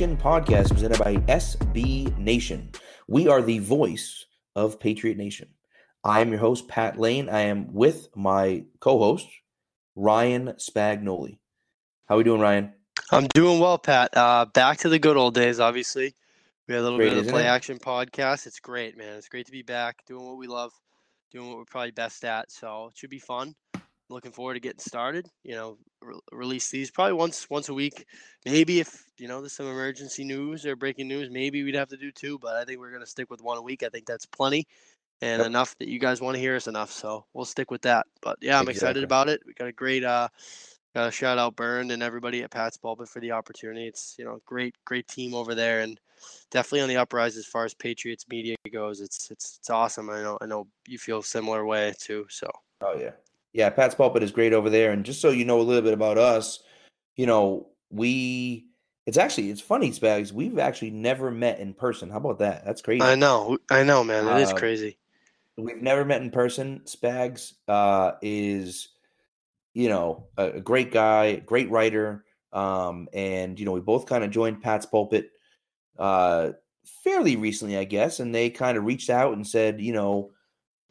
Nation podcast presented by SB Nation. We are the voice of Patriot Nation. I am your host, Pat Lane. I am with my co host, Ryan Spagnoli. How are we doing, Ryan? I'm doing well, Pat. Uh, back to the good old days, obviously. We had a little Great, bit of the play it? action podcast. It's great, man. It's great to be back doing what we love, doing what we're probably best at. So it should be fun. Looking forward to getting started. You know, re- release these probably once once a week. Maybe if you know there's some emergency news or breaking news, maybe we'd have to do two. But I think we're gonna stick with one a week. I think that's plenty and Yep. enough that you guys want to hear us enough. So we'll stick with that. But yeah, I'm Exactly. excited about it. We got a great uh Got to shout out Bernd and everybody at Pat's Pulpit for the opportunity. It's you know great great team over there and definitely on the uprise as far as Patriots media goes. It's it's it's awesome. I know I know you feel similar way too. So Oh, yeah. Yeah, Pat's Pulpit is great over there. And just so you know a little bit about us, you know, we, it's actually, it's funny, Spags. We've actually never met in person. How about that? That's crazy. I know I know man, it is Uh, crazy. We've never met in person. Spags uh, is, you know, a, a great guy, great writer, um, and you know, we both kind of joined Pat's Pulpit uh, fairly recently, I guess, and they kind of reached out and said, you know,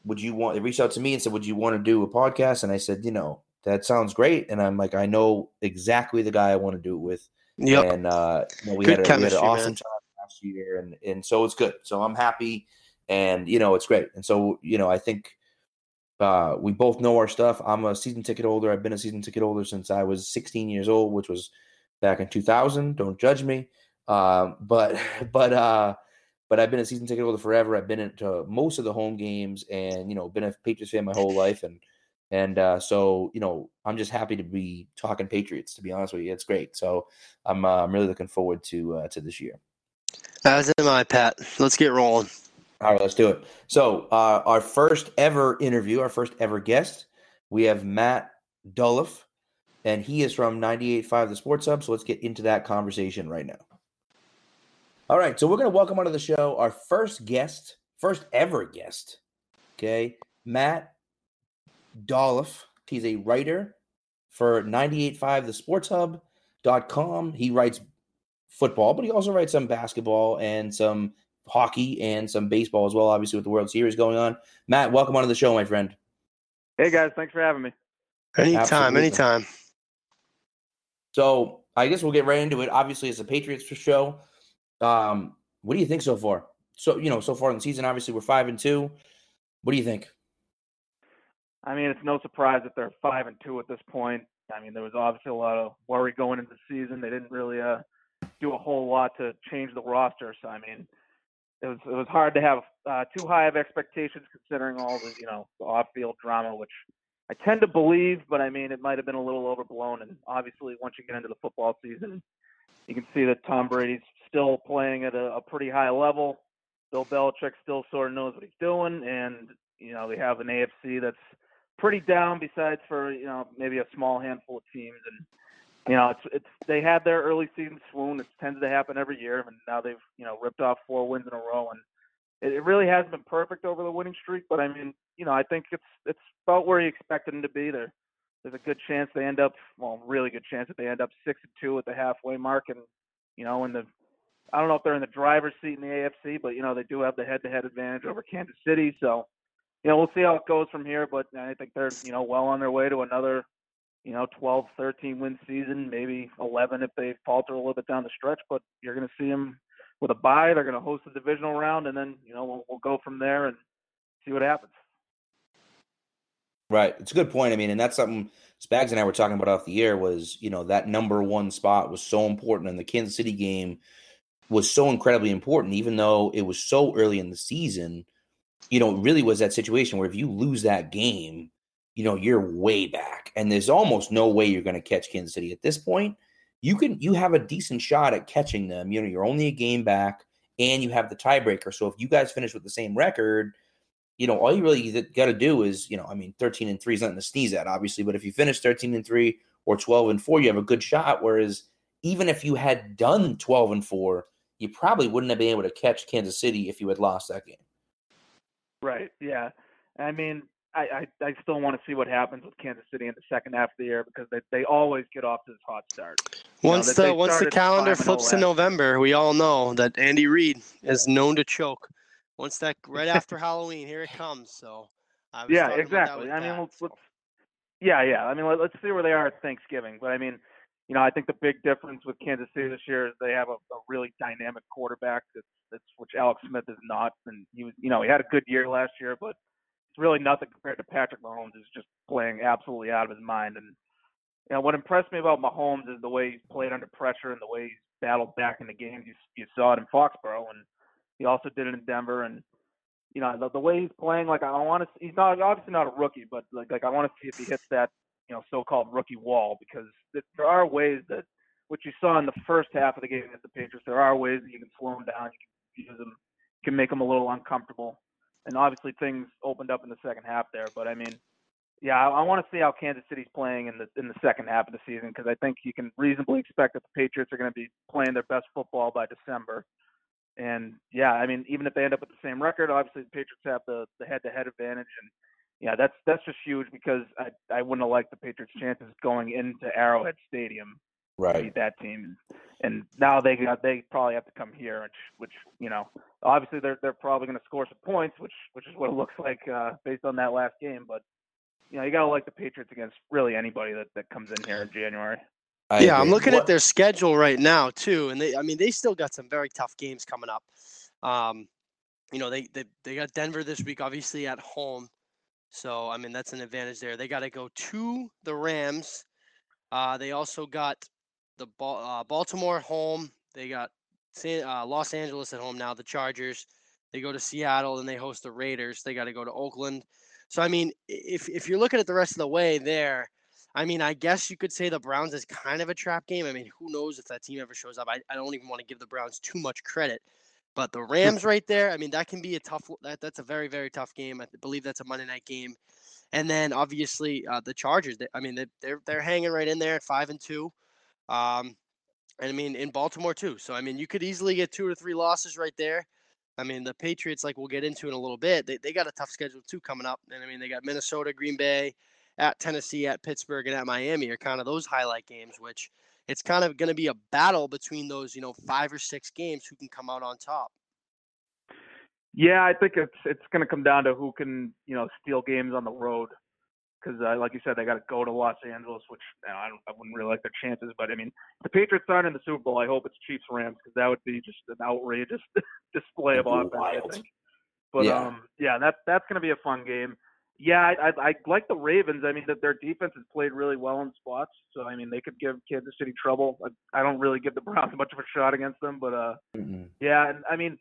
would you want? They reached out to me and said, would you want to do a podcast? And I said, you know, that sounds great, and I'm like, I know exactly the guy I want to do it with Yep. and uh, you know, we, had a, we had an awesome man. time last year, and and so it's good. So I'm happy, and you know it's great. And so you know I think uh, we both know our stuff. I'm a season ticket holder. I've been a season ticket holder since I was 16 years old, which was back in 2000. Don't judge me, um, but but uh, but I've been a season ticket holder forever. I've been into most of the home games, and you know been a Patriots fan my whole life, and and uh, so, you know, I'm just happy to be talking Patriots. To be honest with you, it's great. So, I'm uh, I'm really looking forward to uh, to this year. As am I, Pat. Let's get rolling. All right, let's do it. So, uh, our first ever interview, our first ever guest, we have Matt Dolloff, and he is from 98.5 The Sports Hub. So, let's get into that conversation right now. All right, so we're going to welcome onto the show our first guest, first ever guest. Okay, Matt Dolloff. He's a writer for 98.5 The Sports Hub.com. He writes football, but he also writes some basketball and some hockey and some baseball as well, obviously, with the World Series going on. Matt, welcome onto the show, my friend. Hey guys, thanks for having me. Anytime, Absolutely. anytime. So I guess we'll get right into it. Obviously, it's a Patriots show. Um, what do you think so far? So you know, so far in the season, obviously we're five and two. What do you think? I mean, it's no surprise that they're five and two at this point. I mean, there was obviously a lot of worry going into the season. They didn't really uh, do a whole lot to change the roster. So I mean, it was it was hard to have uh, too high of expectations considering all the you know the off-field drama, which I tend to believe, but I mean, it might have been a little overblown. And obviously, once you get into the football season, you can see that Tom Brady's still playing at a, a pretty high level. Bill Belichick still sort of knows what he's doing, and you know they have an AFC that's pretty down. Besides for you know maybe a small handful of teams, and you know it's it's they had their early season swoon. It tends to happen every year, and now they've you know ripped off four wins in a row, and it, it really hasn't been perfect over the winning streak. But I mean, you know, I think it's it's about where you expected them to be. There, there's a good chance they end up, well, really good chance that they end up six and two at the halfway mark, and you know, in the I don't know if they're in the driver's seat in the AFC, but you know they do have the head-to-head advantage over Kansas City. So, you know, we'll see how it goes from here. But I think they're you know well on their way to another, you know, 12, 13 win season, maybe 11 if they falter a little bit down the stretch. But you're going to see them with a bye. They're going to host the divisional round, and then you know we'll, we'll go from there and see what happens. Right. It's a good point. I mean, and that's something Spags and I were talking about off the air was, you know, that number one spot was so important and the Kansas City game was so incredibly important, even though it was so early in the season. You know, it really was that situation where if you lose that game, you know, you're way back. And there's almost no way you're going to catch Kansas City at this point. You can you have a decent shot at catching them. You know, you're only a game back and you have the tiebreaker. So if you guys finish with the same record, you know, all you really got to do is, you know, I mean, 13 and 3 is nothing to sneeze at, obviously, but if you finish 13 and 3 or 12 and 4, you have a good shot. Whereas even if you had done 12 and 4, you probably wouldn't have been able to catch Kansas City if you had lost that game. Right. Yeah. I mean, I, I, I still want to see what happens with Kansas City in the second half of the year because they, they always get off to this hot start. Once you know, the once the calendar oh flips to November, we all know that Andy Reid is known to choke. Once that right after Halloween, here it comes. So yeah, exactly. I mean, let's, let's, yeah, yeah. I mean, let, us see where they are at Thanksgiving. But I mean, you know, I think the big difference with Kansas City this year is they have a, a really dynamic quarterback. That's, that's which Alex Smith is not, and he was, you know, he had a good year last year, but it's really nothing compared to Patrick Mahomes, who's just playing absolutely out of his mind. And you know, what impressed me about Mahomes is the way he's played under pressure and the way he's battled back in the games. You, you saw it in Foxborough, and he also did it in Denver. And you know, the, the way he's playing, like I want to, he's not obviously not a rookie, but like like I want to see if he hits that you know so-called rookie wall because there are ways that what you saw in the first half of the game against the Patriots, there are ways that you can slow him down, you can use him, you can make him a little uncomfortable. And obviously things opened up in the second half there, but I mean, yeah, I, I want to see how Kansas City's playing in the in the second half of the season because I think you can reasonably expect that the Patriots are going to be playing their best football by December. And yeah, I mean, even if they end up with the same record, obviously the Patriots have the the head-to-head advantage, and yeah, that's that's just huge because I I wouldn't have liked the Patriots' chances going into Arrowhead Stadium right. to beat that team, and now they got they probably have to come here, which which you know obviously they're they're probably going to score some points, which which is what it looks like uh, based on that last game, but you know you got to like the Patriots against really anybody that that comes in here in January. I yeah, agree. I'm looking what? at their schedule right now too, and they I mean they still got some very tough games coming up. Um, you know they they they got Denver this week, obviously at home. So I mean that's an advantage there. They got to go to the Rams. Uh, they also got the uh, Baltimore home. They got San, uh, Los Angeles at home now. The Chargers. They go to Seattle and they host the Raiders. They got to go to Oakland. So I mean, if if you're looking at the rest of the way there, I mean, I guess you could say the Browns is kind of a trap game. I mean, who knows if that team ever shows up? I, I don't even want to give the Browns too much credit but the Rams right there, I mean, that can be a tough. That, that's a very very tough game. I believe that's a Monday night game. And then obviously uh, the Chargers. They, I mean, they, they're they're hanging right in there at five and two. Um, and I mean in Baltimore too. So I mean, you could easily get two or three losses right there. I mean, the Patriots, like we'll get into in a little bit, they, they got a tough schedule too coming up. And I mean, they got Minnesota, Green Bay, at Tennessee, at Pittsburgh, and at Miami are kind of those highlight games, which it's kind of going to be a battle between those, you know, five or six games who can come out on top. Yeah, I think it's it's going to come down to who can you know steal games on the road because uh, like you said they got to go to Los Angeles, which you know, I don't I wouldn't really like their chances. But I mean, the Patriots aren't in the Super Bowl. I hope it's Chiefs Rams because that would be just an outrageous display of offense. I think. But yeah. um, yeah, that that's going to be a fun game yeah, I, I, I like the Ravens. I mean, that their defense has played really well in spots. So I mean, they could give Kansas City trouble. I, I don't really give the Browns much of a shot against them, but uh, mm-hmm. yeah, and I mean,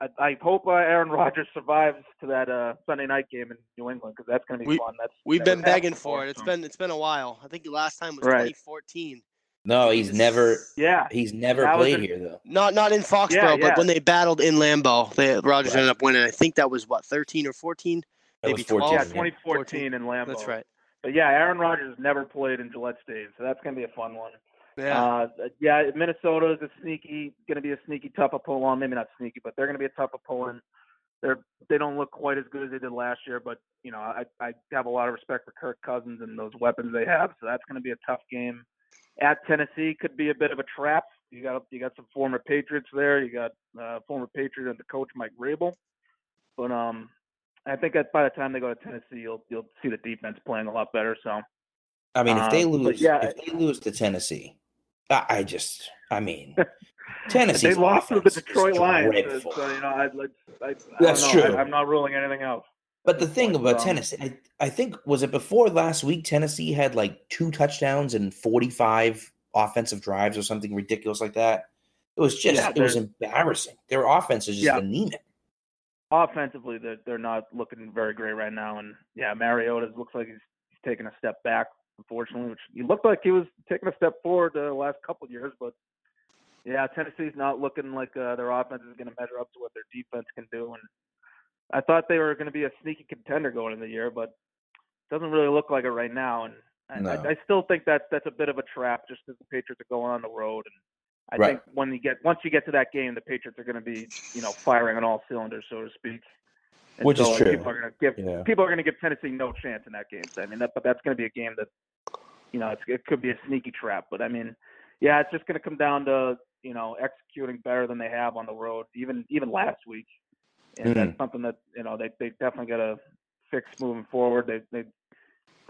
I, I hope uh, Aaron Rodgers survives to that uh Sunday night game in New England because that's going to be we, fun. That's we've been begging for it. It's been it's been a while. I think the last time was right. 2014. No, he's never. Yeah, he's never played here though. Not not in Foxborough, yeah, yeah. but when they battled in Lambeau, they Rodgers right. ended up winning. I think that was what 13 or 14 maybe 12. Yeah, 2014 in Lambeau. That's right. But yeah, Aaron Rodgers never played in Gillette Stadium, so that's going to be a fun one. Yeah. Uh, yeah, Minnesota is a sneaky, going to be a sneaky tough opponent. Maybe not sneaky, but they're going to be a tough opponent. They're they don't look quite as good as they did last year, but you know I I have a lot of respect for Kirk Cousins and those weapons they have, so that's going to be a tough game. At Tennessee could be a bit of a trap. You got you got some former Patriots there. You got uh, former Patriot and the coach Mike Vrabel, but um I think that by the time they go to Tennessee, you'll you'll see the defense playing a lot better. So, I mean, if they um, lose, yeah, if they lose to Tennessee, I, I just, I mean, Tennessee. they lost to the Detroit Lions, so, so, you know, I, I, I That's true. true. I, am not ruling anything out. But the thing about Um, Tennessee, I, I think was it before last week? Tennessee had like two touchdowns and forty-five offensive drives or something ridiculous like that. It was just, Yeah, it was embarrassing. Their offense is just Yeah. anemic. Offensively, they're they're not looking very great right now, and yeah, Mariota looks like he's, he's taking a step back, unfortunately. Which he looked like he was taking a step forward the last couple of years, but yeah, Tennessee's not looking like uh, their offense is going to measure up to what their defense can do. And I thought they were going to be a sneaky contender going into the year, but it doesn't really look like it right now. And I, No. I, I still think that that's a bit of a trap, just because the Patriots are going on the road. And I Right. think when you get once you get to that game, the Patriots are going to be, you know, firing on all cylinders, so to speak. And Which is so, like, true. People are going to give Yeah. people are going to give Tennessee no chance in that game. So, I mean, that, but that's going to be a game that, you know, it's, it could be a sneaky trap. But I mean, yeah, it's just going to come down to you know executing better than they have on the road, even even last week. And Mhm. that's something that you know they they definitely got to fix moving forward. They they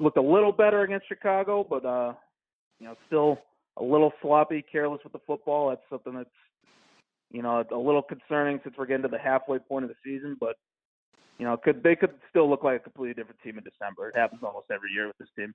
looked a little better against Chicago, but uh, you know, still a little sloppy, careless with the football. That's something that's you know a little concerning since we're getting to the halfway point of the season. But you know, could they could still look like a completely different team in December? It happens almost every year with this team.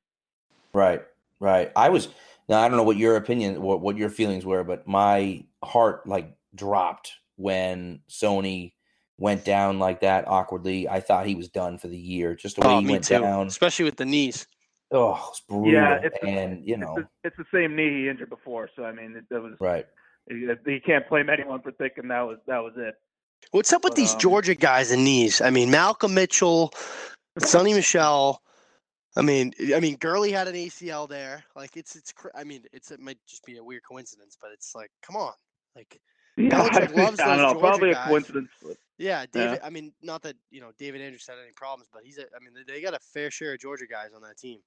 Right, right. I was now. I don't know what your opinion, what what your feelings were, but my heart like dropped when Sony went down like that awkwardly. I thought he was done for the year. Just the way Oh, he me went too. down. Especially with the knees. Oh, it's brutal. Yeah, it's- and you It's know, the, it's the same knee he injured before, so I mean, it, it was right. he, he can't blame anyone for thinking that was that was it. What's up with But, these um, Georgia guys and knees? I mean, Malcolm Mitchell, Sony Michel. I mean, I mean, Gurley had an ACL there. Like, it's it's. I mean, it's it might just be a weird coincidence, but it's like, come on, like, Yeah, Belichick loves I don't those know, Georgia probably guys. a coincidence. But yeah, David. I mean, not that you know David Andrews had any problems, but he's. A, I mean, they- they got a fair share of Georgia guys on that team.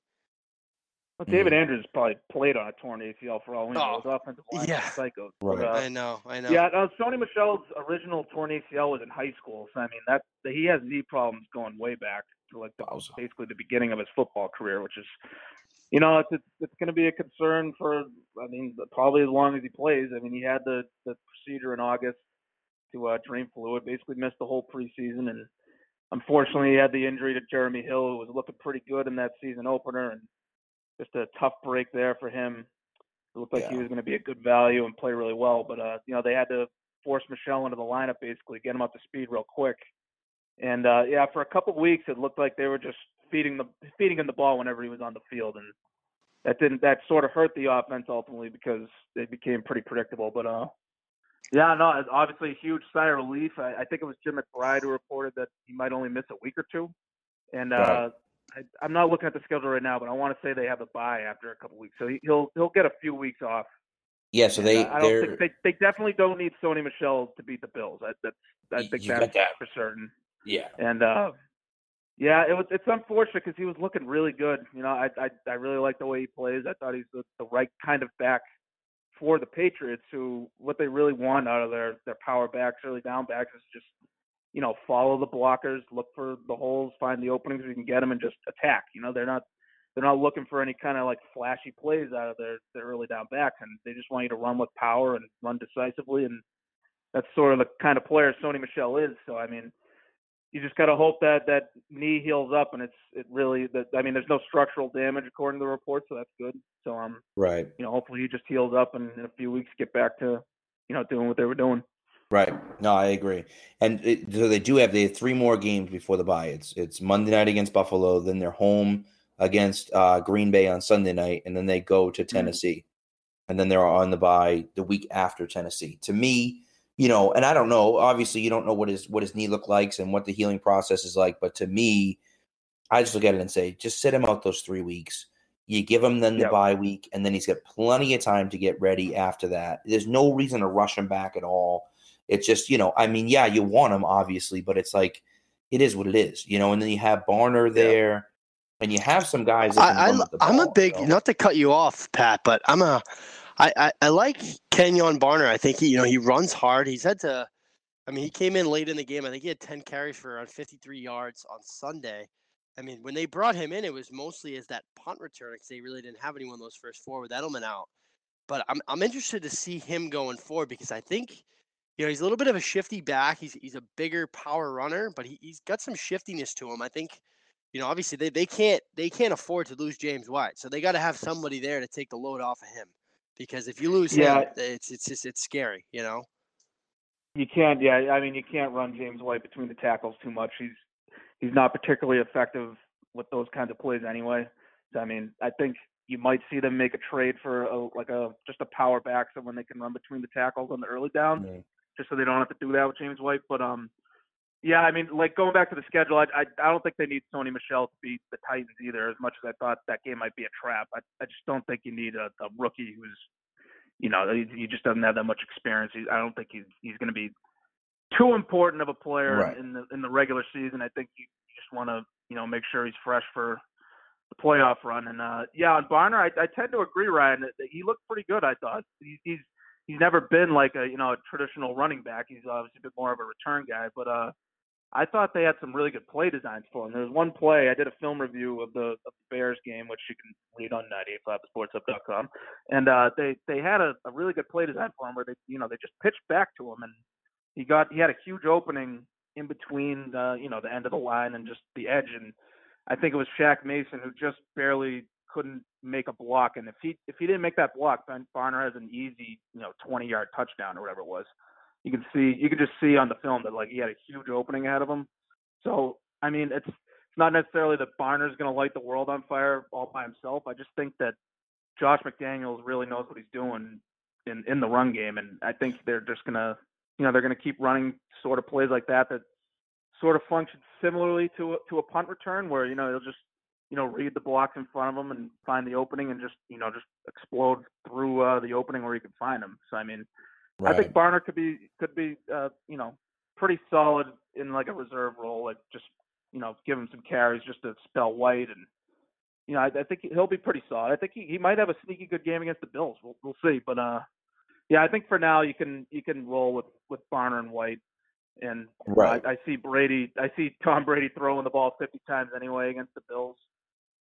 Well, David Andrews probably played on a torn ACL for all we know. Oh, offensive line yeah. psychos. Right. But, uh, I know, I know. Yeah, no, Sony Michel's original torn ACL was in high school. So I mean, that he has knee problems going way back to like the, Wowza. basically the beginning of his football career, which is, you know, it's it's, it's going to be a concern for. I mean, probably as long as he plays. I mean, he had the the procedure in August to uh, drain fluid, basically missed the whole preseason, and unfortunately, he had the injury to Jeremy Hill, who was looking pretty good in that season opener, and just a tough break there for him. It looked like he was going to be a good value and play really well, but uh, you know they had to force Michel into the lineup basically, get him up to speed real quick. And uh, yeah, for a couple of weeks, it looked like they were just feeding the feeding him the ball whenever he was on the field, and that didn't that sort of hurt the offense ultimately because they became pretty predictable. But uh, yeah, no, it's obviously a huge sigh of relief. I, I think it was Jim McBride who reported that he might only miss a week or two, and uh. I, I'm not looking at the schedule right now, but I want to say they have a bye after a couple weeks, so he, he'll he'll get a few weeks off. Yeah, so And, they uh, I don't think they they definitely don't need Sony Michel to beat the Bills. I, that's I think that's that. for certain. yeah. And uh, yeah, it was it's unfortunate because he was looking really good. You know, I I I really like the way he plays. I thought he's the, the right kind of back for the Patriots, who what they really want out of their their power backs, early down backs, is just you know follow the blockers, look for the holes, find the openings you can get them, and just attack. You know, they're not they're not looking for any kind of like flashy plays out of their their early down back, and they just want you to run with power and run decisively, and that's sort of the kind of player Sony Michel is. So I mean, you just got to hope that that knee heals up, and it's it really that I mean, there's no structural damage according to the report, so that's good. So um, Right. you know, hopefully he just heals up and in a few weeks get back to you know doing what they were doing. Right. No, I agree. And it, so they do have they have three more games before the bye. It's it's Monday night against Buffalo, then they're home against uh, Green Bay on Sunday night, and then they go to Tennessee, and then they're on the bye the week after Tennessee. To me, you know, and I don't know. Obviously, you don't know what his what his knee look like and what the healing process is like. But to me, I just look at it and say, just sit him out those three weeks. You give him then the Yep. bye week, and then he's got plenty of time to get ready after that. There's no reason to rush him back at all. It's just, you know, I mean, yeah, you want him obviously, but it's like it is what it is, you know. And then you have Barner there, and you have some guys. That can I, the I'm a big know? not to cut you off, Pat, but I'm a I, I, I like Kenjon Barner. I think he you know he runs hard. He's had to I mean he came in late in the game. I think he had 10 carries for around 53 yards on Sunday. I mean when they brought him in, it was mostly as that punt return because they really didn't have anyone those first four with Edelman out. but I'm I'm interested to see him going forward because I think you know he's a little bit of a shifty back. He's he's a bigger power runner, but he, he's got some shiftiness to him. I think you know obviously they, they can't they can't afford to lose James White, so they got to have somebody there to take the load off of him because if you lose Yeah. him, it's it's just it's scary, you know. You can't, yeah. I mean, you can't run James White between the tackles too much. He's he's not particularly effective with those kinds of plays anyway. So, I mean, I think you might see them make a trade for a, like a just a power back, someone they can run between the tackles on the early downs, Yeah. Just so they don't have to do that with James White. But um, yeah, I mean, like going back to the schedule, I I, I don't think they need Sony Michel to beat the Titans either. As much as I thought that game might be a trap, I I just don't think you need a, a rookie who's you know, he, he just doesn't have that much experience. He, I don't think he's he's going to be too important of a player Right. in the in the regular season. I think you, just want to you know make sure he's fresh for the playoff run. And uh, yeah, on Barner, I, I tend to agree, Ryan. That, that he looked pretty good. I thought he, he's he's never been like a you know a traditional running back. He's obviously a bit more of a return guy, but uh. I thought they had some really good play designs for him. There was one play I did a film review of the, of the Bears game, which you can read on 985sportsup.com, and uh, they they had a, a really good play design for him where they you know they just pitched back to him and he got he had a huge opening in between the you know the end of the line and just the edge and I think it was Shaq Mason who just barely couldn't make a block and if he if he didn't make that block Ben Barner has an easy you know 20 yard touchdown or whatever it was. You can see you can just see on the film that like he had a huge opening ahead of him. So I mean it's it's not necessarily that Barner's going to light the world on fire all by himself. I just think that Josh McDaniels really knows what he's doing in in the run game and I think they're just going to you know they're going to keep running sort of plays like that that sort of function similarly to a, to a punt return where you know he'll just you know read the blocks in front of him and find the opening and just you know just explode through uh, the opening where you can find him. So I mean, I think Barner could be could be uh, you know pretty solid in like a reserve role, like just you know give him some carries just to spell White and you know I, I think he'll be pretty solid. I think he, he might have a sneaky good game against the Bills. We'll we'll see, but uh yeah, I think for now you can you can roll with with Barner and White. And Right. I, I see Brady. I see Tom Brady throwing the ball 50 times anyway against the Bills,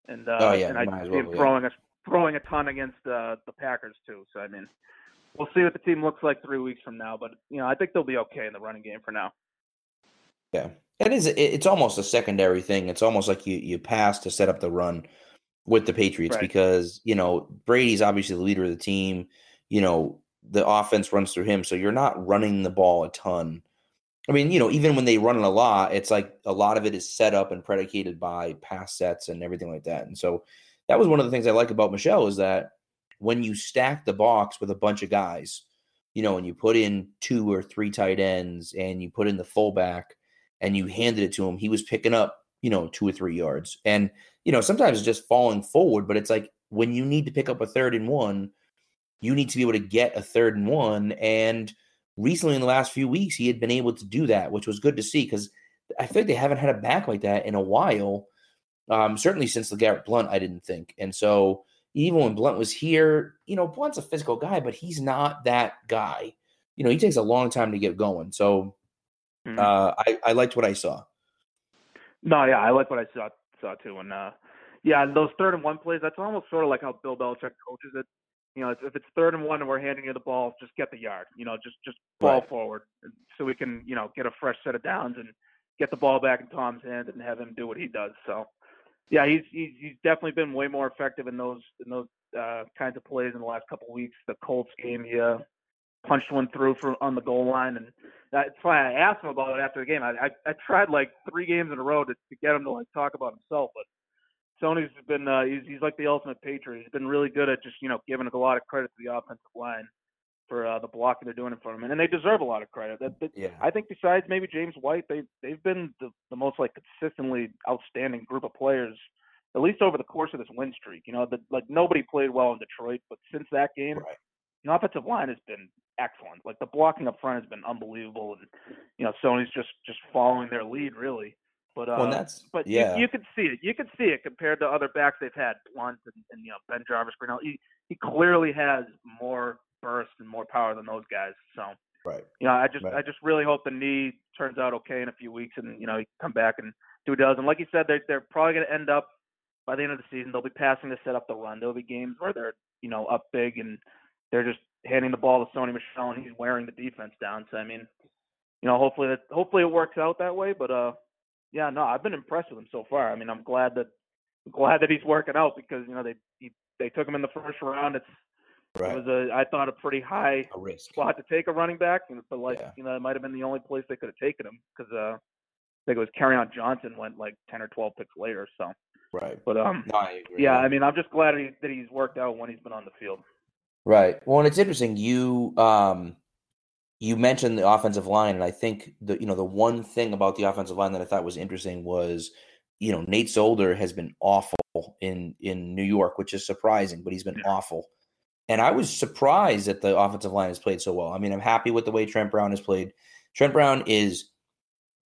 and uh, Oh, yeah, and I see well, him yeah. throwing a throwing a ton against uh, the Packers too. So I mean, we'll see what the team looks like three weeks from now. But you know, I think they'll be okay in the running game for now. Yeah, it is. It's almost a secondary thing. It's almost like you you pass to set up the run with the Patriots Right. because you know Brady's obviously the leader of the team. You know the offense runs through him, so you're not running the ball a ton. I mean, you know, even when they run it a lot, it's like a lot of it is set up and predicated by pass sets and everything like that. And so that was one of the things I like about Michel is that when you stack the box with a bunch of guys, you know, and you put in two or three tight ends and you put in the fullback and you handed it to him, he was picking up, you know, two or three yards. And, you know, sometimes it's just falling forward, but it's like when you need to pick up a third and one, you need to be able to get a third and one. And recently in the last few weeks, he had been able to do that, which was good to see because I feel like they haven't had a back like that in a while. Um, certainly since LeGarrette Blunt, I didn't think. And so even when Blunt was here, you know, Blunt's a physical guy, but he's not that guy. You know, he takes a long time to get going. So Mhm. uh, I, I liked what I saw. No, yeah, I like what I saw saw too, and uh, yeah, those third and one plays. That's almost sort of like how Bill Belichick coaches it. You know, if it's third and one and we're handing you the ball, just get the yard. You know, just just ball Right. forward, so we can you know get a fresh set of downs and get the ball back in Tom's hands and have him do what he does. So, yeah, he's he's he's definitely been way more effective in those in those uh, kinds of plays in the last couple of weeks. The Colts game, he uh, punched one through for on the goal line, and that's why I asked him about it after the game. I I, I tried like three games in a row to, to get him to like talk about himself, but Sony's been uh, he's he's like the ultimate patriot. He's been really good at just you know giving a lot of credit to the offensive line for uh, the blocking they're doing in front of him, and they deserve a lot of credit. That, that Yeah. I think besides maybe James White, they they've been the, the most like consistently outstanding group of players, at least over the course of this win streak. You know, the, like nobody played well in Detroit, but since that game, Right. the offensive line has been excellent. Like the blocking up front has been unbelievable, and you know Sony's just just following their lead really. But uh, Well, that's but yeah. you, you could see it. You could see it compared to other backs they've had, Blunt and, and you know BenJarvus Green-Ellis. He he clearly has more burst and more power than those guys. So right. you know, I just Right. I just really hope the knee turns out okay in a few weeks, and you know he can come back and do what does. And like you said, they're they're probably going to end up by the end of the season. They'll be passing to set up the run. There'll be games where they're you know up big and they're just handing the ball to Sony Michel and he's wearing the defense down. So I mean, you know, hopefully that hopefully it works out that way. But uh, yeah, no, I've been impressed with him so far. I mean, I'm glad that glad that he's working out because you know they he, they took him in the first round. It's Right. it was a I thought a pretty high a risk. spot to take a running back, and- but like Yeah. you know it might have been the only place they could have taken him because uh, I think it was Kerryon Johnson went like ten or twelve picks later. So, Right. but um, No, I agree. yeah, I mean I'm just glad he, that he's worked out when he's been on the field. Right. Well, and it's interesting. You um you mentioned the offensive line, and I think the you know the one thing about the offensive line that I thought was interesting was you know Nate Solder has been awful in in New York, which is surprising, but he's been Yeah. awful. And I was surprised that the offensive line has played so well. I mean, I'm happy with the way Trent Brown has played. Trent Brown is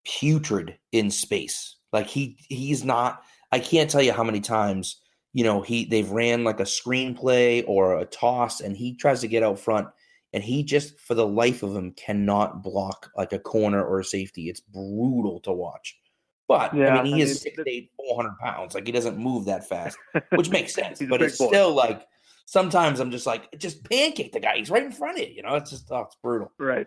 putrid in space. Like he he's not I can't tell you how many times you know he they've ran like a screenplay or a toss and he tries to get out front and he just for the life of him cannot block like a corner or a safety it's brutal to watch but Yeah, i mean he I is mean, 6'8", 400 pounds like he doesn't move that fast which makes sense but it's boy. still like sometimes i'm just like just pancake the guy he's right in front of you you know it's just oh, it's brutal Right.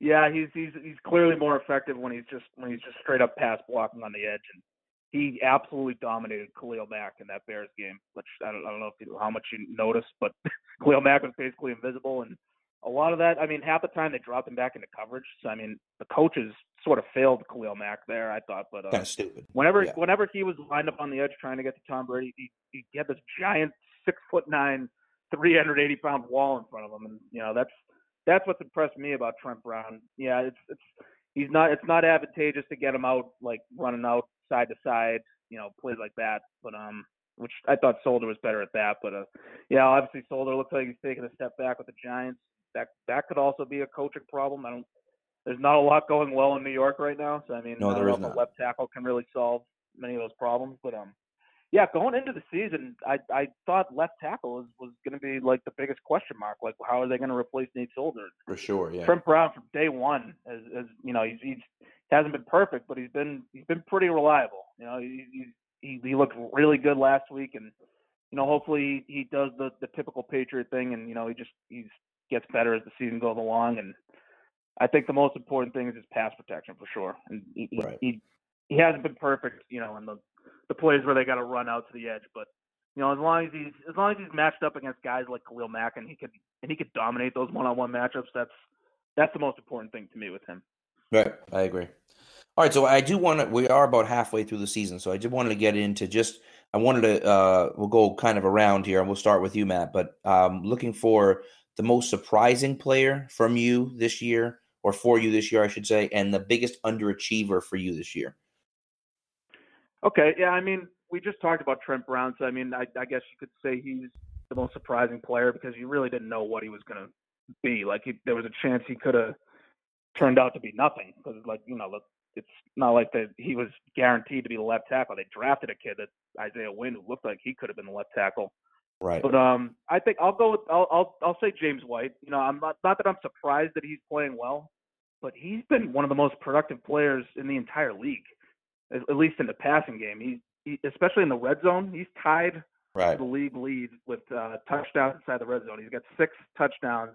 Yeah, he's he's he's clearly more effective when he's just when he's just straight up pass blocking on the edge, and he absolutely dominated Khalil Mack in that Bears game. Which I don't, I don't know if you, how much you noticed, but Khalil Mack was basically invisible, and a lot of that. I mean, half the time they dropped him back into coverage. So I mean, the coaches sort of failed Khalil Mack there. I thought, but uh, kind of stupid Whenever Yeah. whenever he was lined up on the edge trying to get to Tom Brady, he, he had this giant six foot nine, three hundred eighty pound wall in front of him, and you know that's that's what's impressed me about Trent Brown. Yeah, it's it's he's not it's not advantageous to get him out like running out side to side, you know, plays like that. But um, which I thought Solder was better at that. But uh, yeah, obviously Solder looks like he's taking a step back with the Giants. That that could also be a coaching problem. I don't. There's not a lot going well in New York right now, so I mean, No, I don't know not. if a left tackle can really solve many of those problems. But um, yeah, going into the season, I I thought left tackle was was going to be like the biggest question mark. Like, how are they going to replace Nate Solder? for sure yeah Trent Brown from day one, as, as you know, he's, he's hasn't been perfect, but he's been he's been pretty reliable. You know, he he he, looked really good last week, and you know, hopefully he, he does the the typical Patriot thing, and you know, he just he gets better as the season goes along. And I think the most important thing is his pass protection for sure. And he he, Right. he, he hasn't been perfect, you know, in the the plays where they got to run out to the edge, but you know, as long as he's as long as he's matched up against guys like Khalil Mack and he could and he could dominate those one-on-one matchups, that's that's the most important thing to me with him. Right, I agree. All right, so I do want to. We are about halfway through the season, so I did wanted to get into just. I wanted to. Uh, we'll go kind of around here, and we'll start with you, Matt. But um, looking for the most surprising player from you this year, or for you this year, I should say, and the biggest underachiever for you this year. Okay, yeah, I mean, we just talked about Trent Brown, so I mean, I, I guess you could say he's the most surprising player because you really didn't know what he was going to be. Like, he, there was a chance he could have turned out to be nothing because, like, you know, it's not like that he was guaranteed to be the left tackle. They drafted a kid that Isaiah Wynn who looked like he could have been the left tackle. Right. But um, I think I'll go with I'll I'll, I'll say James White. You know, I'm not not that I'm surprised that he's playing well, but he's been one of the most productive players in the entire league, at, at least in the passing game. He, he especially in the red zone, he's tied Right. the league lead with uh, touchdowns inside the red zone. He's got six touchdowns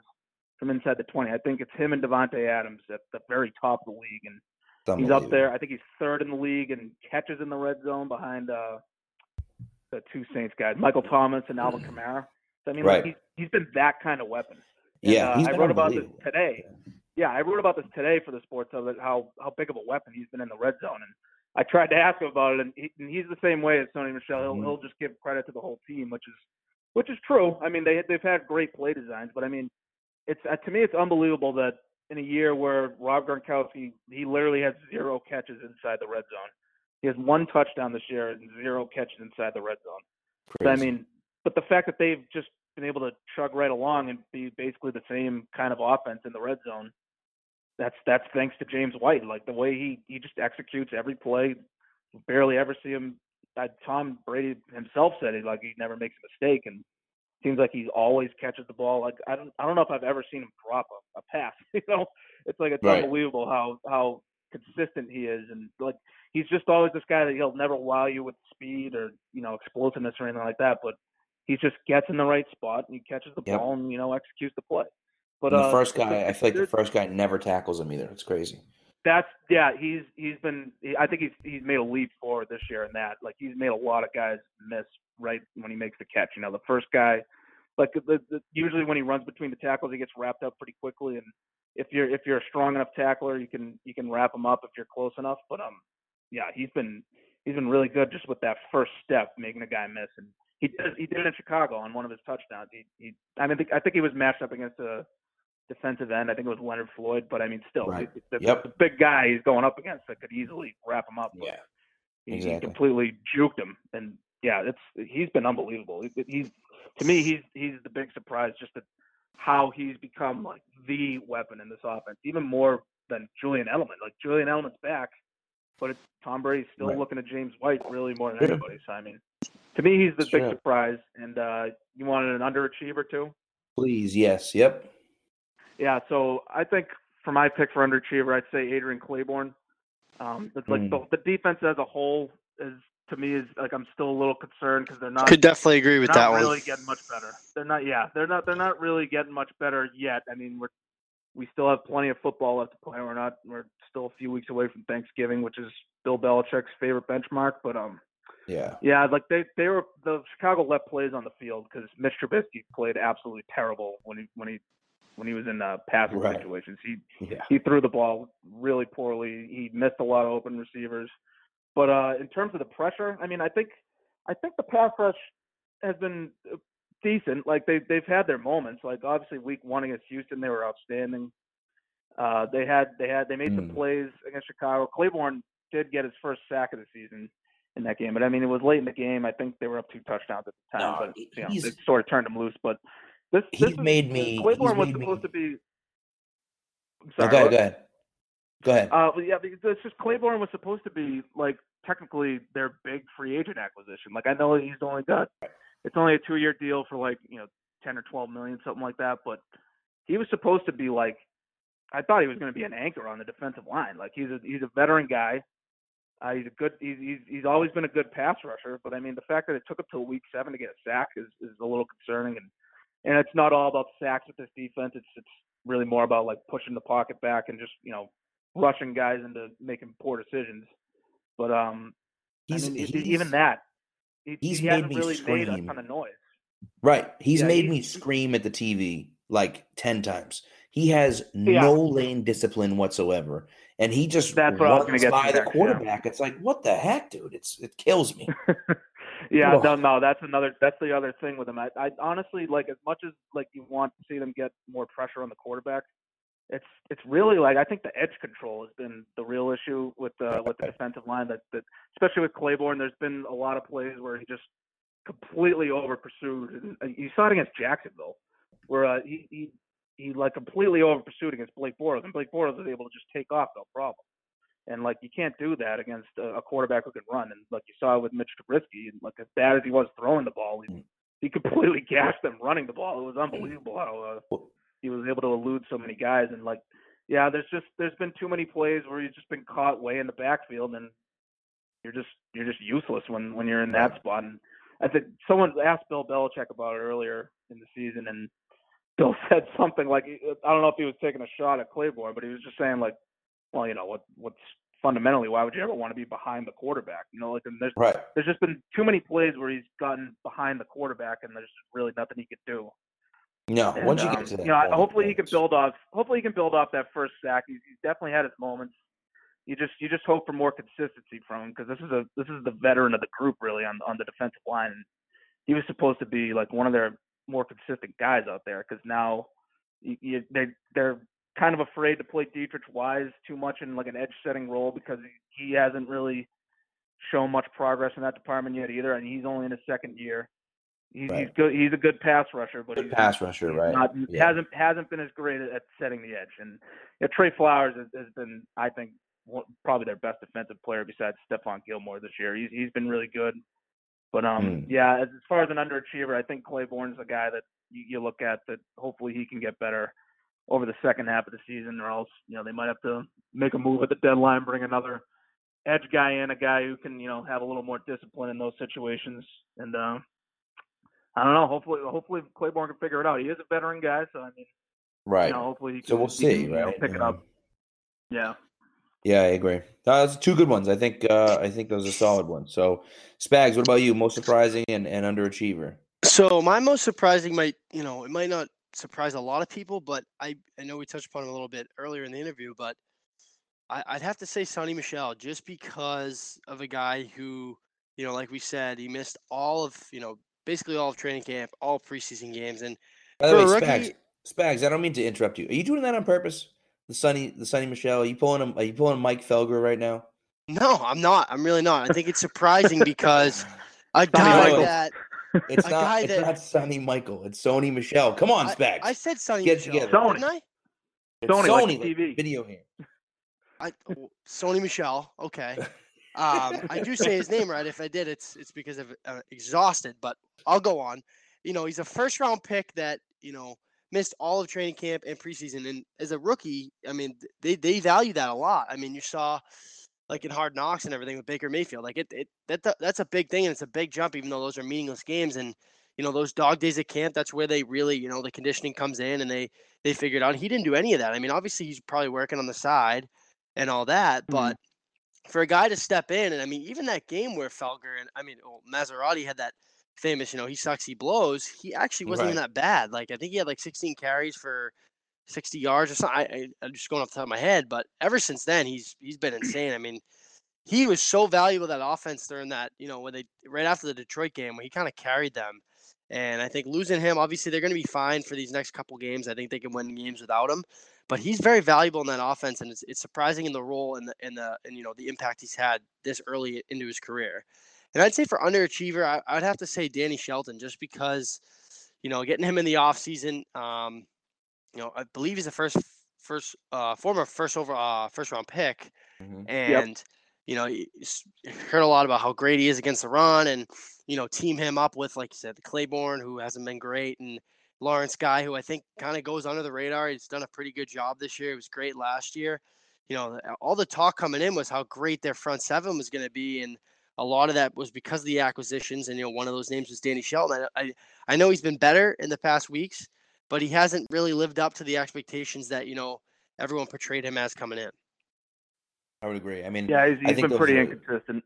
from inside the 20. I think it's him and Davante Adams at the very top of the league, and he's up there. I think he's third in the league and catches in the red zone behind uh, the two Saints guys, Michael Thomas and Alvin Kamara. So, I mean, Right. like, he's, he's been that kind of weapon. And, Yeah, uh, I wrote about this today. Yeah, I wrote about this today for the Sports Hub. How how big of a weapon he's been in the red zone, and I tried to ask him about it, and, he, and he's the same way as Sony Michel. He'll, Mhm. he'll just give credit to the whole team, which is which is true. I mean, they they've had great play designs, but I mean, it's uh, to me it's unbelievable that in a year where Rob Gronkowski he literally has zero catches inside the red zone. He has one touchdown this year and zero catches inside the red zone. So, I mean, but the fact that they've just been able to chug right along and be basically the same kind of offense in the red zone, that's that's thanks to James White. Like the way he he just executes every play. Barely ever see him. Uh, Tom Brady himself said it like he never makes a mistake, and seems like he always catches the ball. Like I don't I don't know if I've ever seen him drop a, a pass. You know, it's like it's Right. unbelievable how how consistent he is, and like he's just always this guy that he'll never wow you with speed or you know explosiveness or anything like that, but he just gets in the right spot and he catches the Yep. ball and you know executes the play. But And the uh, first guy, I feel like the first guy never tackles him either. It's crazy. that's yeah. He's he's been. I think he's he's made a leap forward this year in that. Like he's made a lot of guys miss right when he makes the catch. You know, the first guy, like the, the usually when he runs between the tackles, he gets wrapped up pretty quickly. And if you're if you're a strong enough tackler, you can you can wrap him up if you're close enough. But um, yeah, he's been he's been really good just with that first step, making a guy miss. And he did he did it in Chicago on one of his touchdowns. He he I mean I think, he was matched up against a defensive end. I think it was Leonard Floyd, but I mean still Right. the, Yep. the big guy he's going up against that could easily wrap him up. Yeah. he, he completely juked him, and yeah, it's he's been unbelievable. He- He's to me he's he's the big surprise just at how he's become like the weapon in this offense, even more than Julian Edelman. Like Julian Edelman's back, but it's, Tom Brady's still Right. looking at James White really more than Yeah. anybody. So I mean, to me he's the It's big true. surprise. And uh, you wanted an underachiever too? Please, yes, yep. Yeah, so I think for my pick for underachiever, I'd say Adrian Clayborn. Um, it's like Hmm. the, the defense as a whole is to me is like I'm still a little concerned because they're not Could definitely agree with they're that not one. really getting much better. They're not. Yeah, they're not. They're not really getting much better yet. I mean, we're we still have plenty of football left to play. We're not. We're still a few weeks away from Thanksgiving, which is Bill Belichick's favorite benchmark. But um, Yeah. yeah, like they they were the Chicago left plays on the field because Mitch Trubisky played absolutely terrible when he when he when he was in uh, passing Right. situations. He Yeah. he threw the ball really poorly. He missed a lot of open receivers. But uh, in terms of the pressure, I mean, I think I think the pass rush has been uh, decent. Like they they've had their moments. Like obviously, week one against Houston, they were outstanding. Uh, they had they had they made some Mm. plays against Chicago. Clayborn did get his first sack of the season in that game, but I mean, it was late in the game. I think they were up two touchdowns at the time, No, but you know, it sort of turned him loose. But this this is- made me- Clayborn was made me- supposed to be. Sorry, go ahead. Go ahead. Go ahead. Uh, yeah, because it's just Clayborn was supposed to be like technically their big free agent acquisition. Like I know he's only got it's only a two year deal for like you know ten or twelve million something like that, but he was supposed to be like I thought he was going to be an anchor on the defensive line. Like he's a he's a veteran guy. Uh, he's a good he's, he's he's always been a good pass rusher, but I mean the fact that it took him till week seven to get a sack is is a little concerning and and it's not all about sacks with this defense. It's it's really more about like pushing the pocket back and just you know rushing guys into making poor decisions. But um, He's, I mean, he's- even that, he, he's he made me really made a scream. ton of noise. Right. He's Yeah, made he- me scream at the TV like 10 times. He has Yeah. no lane discipline whatsoever. And he just That's what I was runs gonna get by the next, yeah. quarterback. It's like, what the heck, dude? It's it kills me. yeah, Ugh. no, no, that's another. That's the other thing with him. I, I honestly like as much as like you want to see them get more pressure on the quarterback. It's it's really like I think the edge control has been the real issue with the with the defensive line. That that especially with Clayborn, there's been a lot of plays where he just completely over pursued. And you saw it against Jacksonville, where uh, he he he like completely over pursued against Blake Bortles, and Blake Bortles was able to just take off no problem. And like you can't do that against a, a quarterback who can run. And like you saw with Mitch Trubisky, and like as bad as he was throwing the ball, he, he completely gashed them running the ball. It was unbelievable how uh, he was able to elude so many guys. And like, yeah, there's just there's been too many plays where you've just been caught way in the backfield, and you're just you're just useless when when you're in that spot. And I think someone asked Bill Belichick about it earlier in the season, and Bill said something like I don't know if he was taking a shot at Clayborn, but he was just saying like, well, you know what what's fundamentally why would you ever want to be behind the quarterback? You know, like and there's Right. there's just been too many plays where he's gotten behind the quarterback and there's really nothing he could do. No, And, once you um, get to that you know, point, hopefully he can build off. Hopefully he can build off that first sack. He's, he's definitely had his moments. You just you just hope for more consistency from him because this is a this is the veteran of the group really on on the defensive line. And he was supposed to be like one of their more consistent guys out there because now you, you, they they're kind of afraid to play Deatrich Wise too much in like an edge setting role because he, he hasn't really shown much progress in that department yet either, and he's only in his second year. He's, he's good. He's a good pass rusher, but Good he's pass rusher, right? not Yeah. hasn't hasn't been as great at, setting the edge. And yeah, Trey Flowers has, has been, I think, one, probably their best defensive player besides Stephon Gilmore this year. He's he's been really good. But um, Mm. yeah, as, as far as an underachiever, I think Clayborn's a guy that you, you look at that hopefully he can get better over the second half of the season, or else you know they might have to make a move at the deadline, bring another edge guy in, a guy who can you know have a little more discipline in those situations. And uh, I don't know. Hopefully, hopefully Clayborn can figure it out. He is a veteran guy, so I mean, Right. you know, hopefully he can. so we'll he see, can, you know, right? pick it Yeah. up. Yeah. Yeah, I agree. Uh, that's two good ones. I think. Uh, I think those are solid ones. So, Spags, what about you? Most surprising and, and underachiever. So my most surprising might, you know, it might not surprise a lot of people, but I, I know we touched upon it a little bit earlier in the interview, but I, I'd have to say Sony Michel just because of a guy who, you know, like we said, he missed all of, you know, basically all of training camp, all preseason games, and By the way, For a Spags, Spags, I don't mean to interrupt you. Are you doing that on purpose? The Sunny, the Sunny Michelle. Are you pulling him? Are you pulling Mike Felger right now? no, I'm not. I'm really not. I think it's surprising because a Sonny guy Michael. that It's A not. guy It's that- not Sonny Michael. It's Sony Michel. Come on, Spags. I said Sonny Get Michelle, together. Sony. didn't I? It's Sony, like Sony, the TV. video here. I Sony Michel. Okay. Um, I do say his name right. If I did, it's it's because of uh, exhausted. But I'll go on. You know, he's a first round pick that you know missed all of training camp and preseason. And as a rookie, I mean, they they value that a lot. I mean, you saw like in Hard Knocks and everything with Baker Mayfield. Like it, it that that- that's a big thing and it's a big jump, even though those are meaningless games. And you know, those dog days at camp, that's where they really, you know, the conditioning comes in and they they figured out he didn't do any of that. I mean, obviously he's probably working on the side and all that, Mhm. but for a guy to step in and I mean, even that game where Felger and I mean, well, Massarotti had that famous, you know, he sucks, he blows. He actually wasn't even that bad. Like I think he had like 16 carries for 60 yards or something. I, I, I'm just going off the top of my head, but ever since then, he's he's been insane. I mean, he was so valuable that offense during that, you know, when they right after the Detroit game where he kind of carried them. And I think losing him, obviously they're going to be fine for these next couple games. I think they can win games without him, but he's very valuable in that offense, and it's, it's surprising in the role and the and the and you know the impact he's had this early into his career. And I'd say for underachiever, I, I'd have to say Danny Shelton, just because you know getting him in the offseason, um, you know, I believe he's a first first uh, former first over uh, first round pick, Mhm. and you know you heard a lot about how great he is against the run, and you know team him up with like you said the Clayborn who hasn't been great, and Lawrence Guy who I think kind of goes under the radar. He's done a pretty good job this year. It was great last year. You know, all the talk coming in was how great their front seven was going to be, and a lot of that was because of the acquisitions. And you know, one of those names was Danny Shelton. I I, I know he's been better in the past weeks, but he hasn't really lived up to the expectations that you know everyone portrayed him as coming in. I would agree. I mean, Yeah, he's, I he's think been pretty are- inconsistent.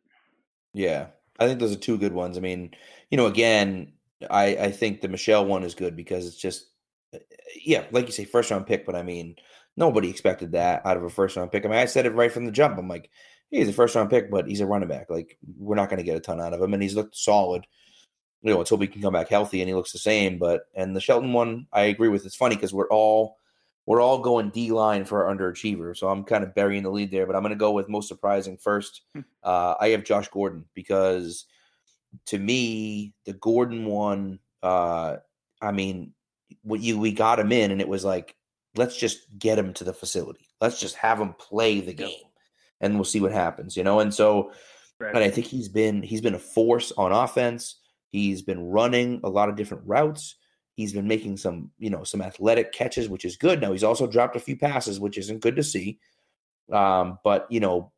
Yeah, I think those are two good ones. I mean, you know, again, I I think the Michel one is good because it's just, uh, yeah, like you say, first round pick. But I mean, nobody expected that out of a first round pick. I mean, I said it right from the jump. I'm like, hey, he's a first round pick, but he's a running back. Like, we're not going to get a ton out of him, and he's looked solid. You know, let's hope he can come back healthy and he looks the same. But and the Shelton one, I agree with. It's funny because we're all we're all going D line for our underachiever. So I'm kind of burying the lead there, but I'm going to go with most surprising first. Uh, I have Josh Gordon because to me, the Gordon one, uh, I mean, what you we got him in, and it was like, let's just get him to the facility. Let's just have him play the game, and we'll see what happens, you know. And so, Right. and I think he's been he's been a force on offense. He's been running a lot of different routes. He's been making some, you know, some athletic catches, which is good. Now he's also dropped a few passes, which isn't good to see. Um, but you know,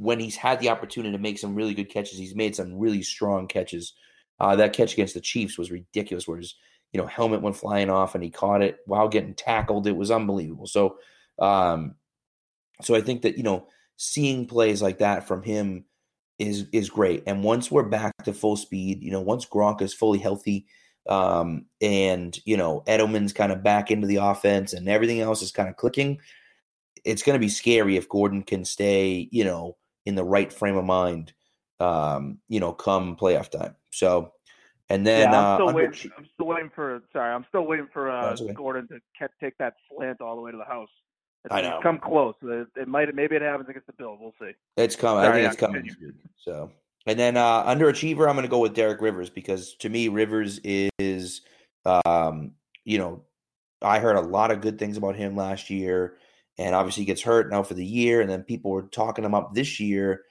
when he's had the opportunity to make some really good catches, he's made some really strong catches. Uh, that catch against the Chiefs was ridiculous, where his you know helmet went flying off and he caught it while getting tackled. It was unbelievable. So, um, so I think that you know seeing plays like that from him is is great. And once we're back to full speed, you know, once Gronk is fully healthy, um, and you know Edelman's kind of back into the offense and everything else is kind of clicking, it's going to be scary if Gordon can stay, you know, in the right frame of mind, um, you know, come playoff time. So, and then yeah, I'm uh, still under- waiting. I'm still waiting for. Sorry, I'm still waiting for uh, okay. Gordon to ca- take that slant all the way to the house. It's, I it's know. come close. It, it might. Maybe it happens against the Bills. We'll see. It's coming. I think it's coming. continue. So, and then uh, underachiever, I'm going to go with Derek Rivers because to me, Rivers is, um, you know, I heard a lot of good things about him last year, and obviously gets hurt now for the year, and then people were talking him up this year,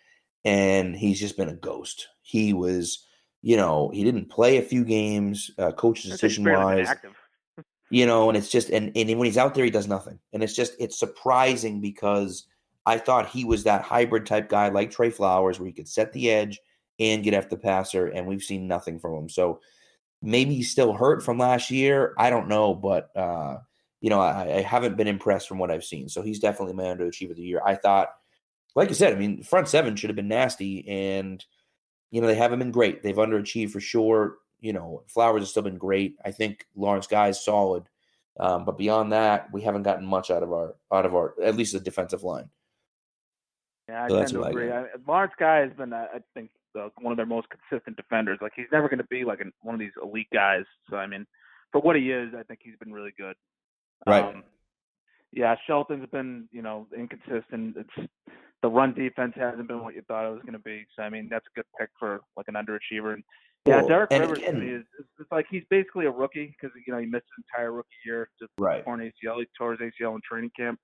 and he's just been a ghost. He was, you know, he didn't play a few games, uh, coach's decision wise you know, and it's just and, and when he's out there, he does nothing, and it's just it's surprising because I thought he was that hybrid type guy like Trey Flowers, where he could set the edge and get after the passer, and we've seen nothing from him. So maybe he's still hurt from last year. I don't know, but uh, you know, I, I haven't been impressed from what I've seen. So he's definitely my underachiever of the year. I thought, like you said, I mean, front seven should have been nasty, and you know they haven't been great. They've underachieved for sure. You know, Flowers has still been great. I think Lawrence Guy is solid, um, but beyond that, we haven't gotten much out of our out of our at least the defensive line. Yeah, I So tend that's to agree. I, Lawrence Guy has been, uh, I think, uh, one of their most consistent defenders. Like he's never going to be like an, one of these elite guys. So I mean, for what he is, I think he's been really good. Right. Um, yeah, Shelton's been, you know, inconsistent. It's the run defense hasn't been what you thought it was going to be. So I mean, that's a good pick for like an underachiever. And yeah, Derek and Rivers to again- me is it's, like he's basically a rookie because you know he missed his entire rookie year just Right. torn ACL. He tore his ACL in training camp.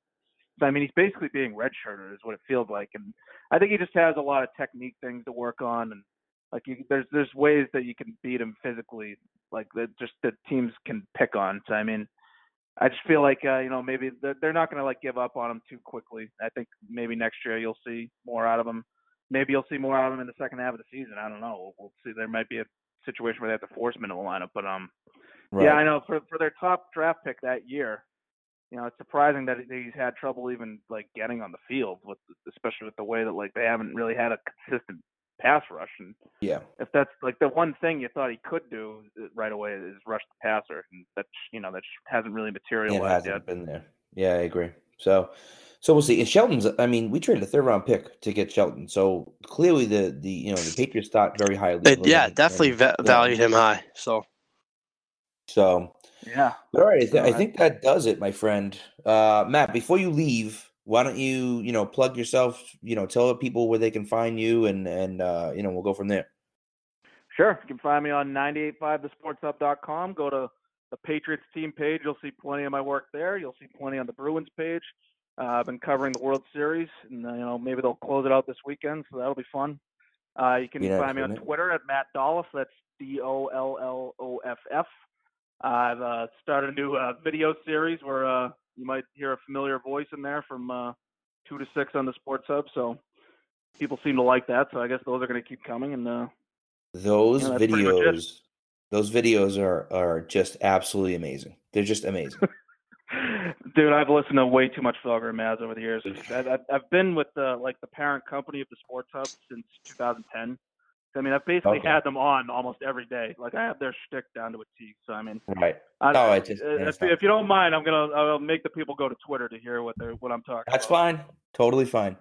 So I mean, he's basically being redshirted, is what it feels like. And I think he just has a lot of technique things to work on, and like you, there's there's ways that you can beat him physically, like that just that teams can pick on. So I mean, I just feel like uh, you know maybe they're, they're not going to like give up on him too quickly. I think maybe next year you'll see more out of him. Maybe you'll see more out of him in the second half of the season. I don't know. We'll, we'll see. There might be a situation where they have to force him into a lineup, but um, Right. yeah, I know for for their top draft pick that year, you know, it's surprising that he's had trouble even like getting on the field with, especially with the way that like they haven't really had a consistent pass rush. And Yeah. if that's like the one thing you thought he could do uh, right away is rush the passer, and that you know that hasn't really It materialized hasn't yet. been there. Yeah, I agree. So, so we'll see. And Shelton's. I mean, we traded a third round pick to get Shelton. So clearly, the the you know the Patriots thought very highly. They- of him yeah, definitely and- va- valued him high. So So, Yeah. but all right, I, th- I Alright. think that does it, my friend. Uh, Matt, before you leave, why don't you you know plug yourself? You know, tell people where they can find you, and and uh, you know we'll go from there. Sure. You can find me on 985thesportshub.com. Go to the Patriots team page. You'll see plenty of my work there. You'll see plenty on the Bruins page. Uh, I've been covering the World Series, and uh, you know maybe they'll close it out this weekend, so that'll be fun. Uh, you can nice, find me on it? Twitter at Matt Dolloff. That's D O L L O F F. I've uh, started a new uh, video series where uh, you might hear a familiar voice in there from uh, two to six on the Sports Hub. So people seem to like that. So I guess those are going to keep coming, and uh, Those Yeah, that's pretty much it. videos, those videos are are just absolutely amazing. They're just amazing. Dude, I've listened to way too much Felger and Mazz over the years. I've- I've been with the like the parent company of the Sports Hub since 2010. I mean, I've basically Okay. had them on almost every day. Like I have their shtick down to a T. So I mean, right. I, No, I just- uh, if, if you don't mind, I'm gonna I'll make the people go to Twitter to hear what they're what I'm talking. That's about. fine. Totally fine.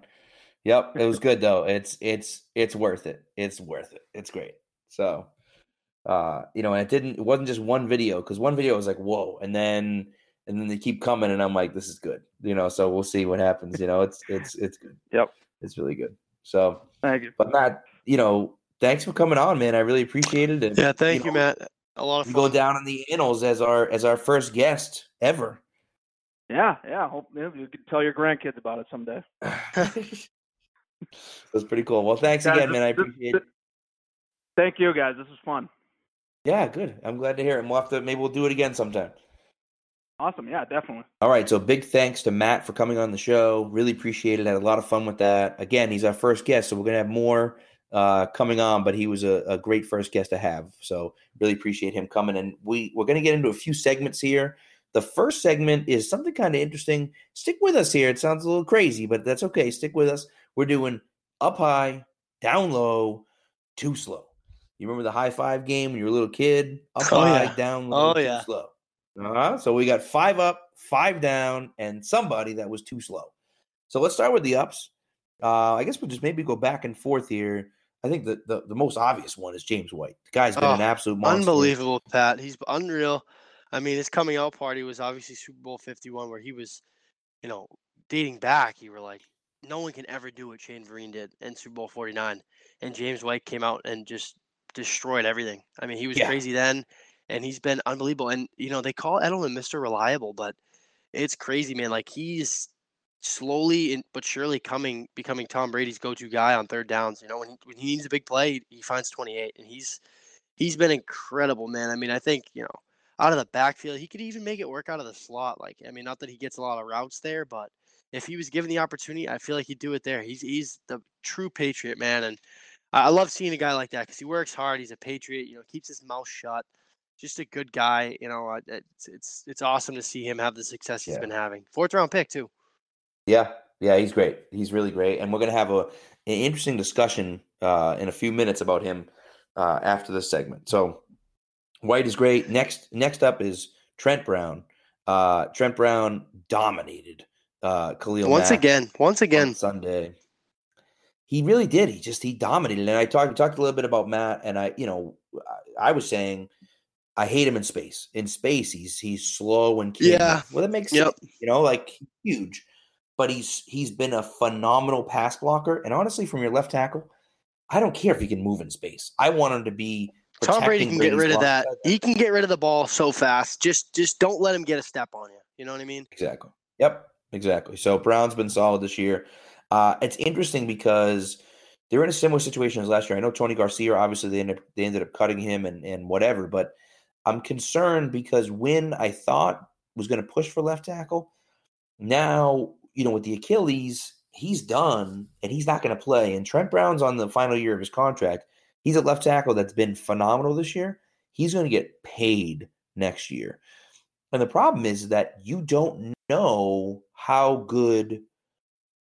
Yep, it was good though. It's it's it's worth it. It's worth it. It's great. So, uh, you know, and it didn't. It wasn't just one video because one video was like whoa, and then and then they keep coming, and I'm like, this is good. You know, so we'll see what happens. You know, it's it's it's good. Yep. It's really good. So, Thank you. but not you know, thanks for coming on, man. I really appreciate it. And, yeah, thank you, know, Matt. A lot of fun. go down in the annals as our as our first guest ever. Yeah, yeah. Hope you, know, you can tell your grandkids about it someday. That's pretty cool. Well, thanks Guys, again, man. I appreciate this- it. Thank you, guys. This was fun. Yeah, good. I'm glad to hear it. And we'll have to maybe we'll do it again sometime. Awesome. Yeah, definitely. All right. So big thanks to Matt for coming on the show. Really appreciate it. Had a lot of fun with that. Again, he's our first guest, so we're gonna have more uh, coming on. But he was a, a great first guest to have. So really appreciate him coming. And we we're gonna get into a few segments here. The first segment is something kind of interesting. Stick with us here. It sounds a little crazy, but that's okay. Stick with us. We're doing up high, down low, too slow. You remember the high five game when you were a little kid? Up Oh, high, yeah. down low, Oh, too yeah. slow. Uh-huh. So we got five up, five down, and somebody that was too slow. So let's start with the ups. Uh, I guess we'll just maybe go back and forth here. I think the, the, the most obvious one is James White. The guy's been Oh, an absolute monster. Unbelievable, Pat. He's unreal. I mean, his coming out party was obviously Super Bowl 51, where he was, you know, dating back. You were like, no one can ever do what Shane Vereen did in Super Bowl 49. And James White came out and just destroyed everything. I mean, he was Yeah. crazy then, and he's been unbelievable. And, you know, they call Edelman Mr. Reliable, but it's crazy, man. Like, he's slowly and- but surely coming, becoming Tom Brady's go to guy on third downs. You know, when he, when he needs a big play, he finds 28, and he's he's been incredible, man. I mean, I think, you know, out of the backfield, he could even make it work out of the slot. Like, I mean, not that he gets a lot of routes there, but if he was given the opportunity, I feel like he'd do it there. He's he's the true patriot, man, and I love seeing a guy like that because he works hard. He's a patriot, you know, keeps his mouth shut. just a good guy. You know, it's it's it's awesome to see him have the success he's Yeah. been having. Fourth round pick too. Yeah, yeah, he's great. He's really great, and we're gonna have a an interesting discussion uh, in a few minutes about him uh, after this segment. So White is great. Next, next up is Trent Brown. Uh, Trent Brown dominated uh, Khalil Once Mack again, once on again, Sunday. He really did. He just he dominated. And I talked talked a little bit about Matt, and I you know I, I was saying I hate him in space. In space, he's he's slow and Yeah. Well, that makes Yep. sense. You know, like huge, but he's he's been a phenomenal pass blocker. And honestly, from your left tackle, I don't care if he can move in space. I want him to be. Tom Brady can get Brady's rid of that. He can get rid of the ball so fast. Just just don't let him get a step on you. You know what I mean? Exactly. Yep. Exactly. So Brown's been solid this year. Uh, it's interesting because they're in a similar situation as last year. I know Tony Garcia. Obviously, they ended up, they ended up cutting him and and whatever. But I'm concerned because when I thought was going to push for left tackle, now you know with the Achilles, he's done and he's not going to play. And Trent Brown's on the final year of his contract. He's a left tackle that's been phenomenal this year. He's going to get paid next year. And the problem is that you don't know how good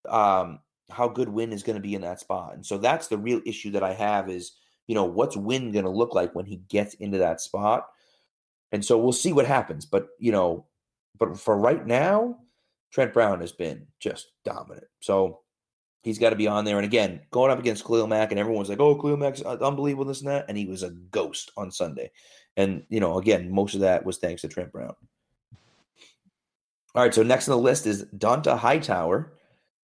um how good Wynn is going to be in that spot. And so that's the real issue that I have is, you know, what's Wynn going to look like when he gets into that spot? And so we'll see what happens, but you know, but for right now, Trent Brown has been just dominant. So he's got to be on there. And again, going up against Khalil Mack, and everyone's like, "Oh, Khalil Mack's uh, unbelievable, this and that," and he was a ghost on Sunday. And you know, again, most of that was thanks to Trent Brown. All right, so next on the list is Dont'a Hightower,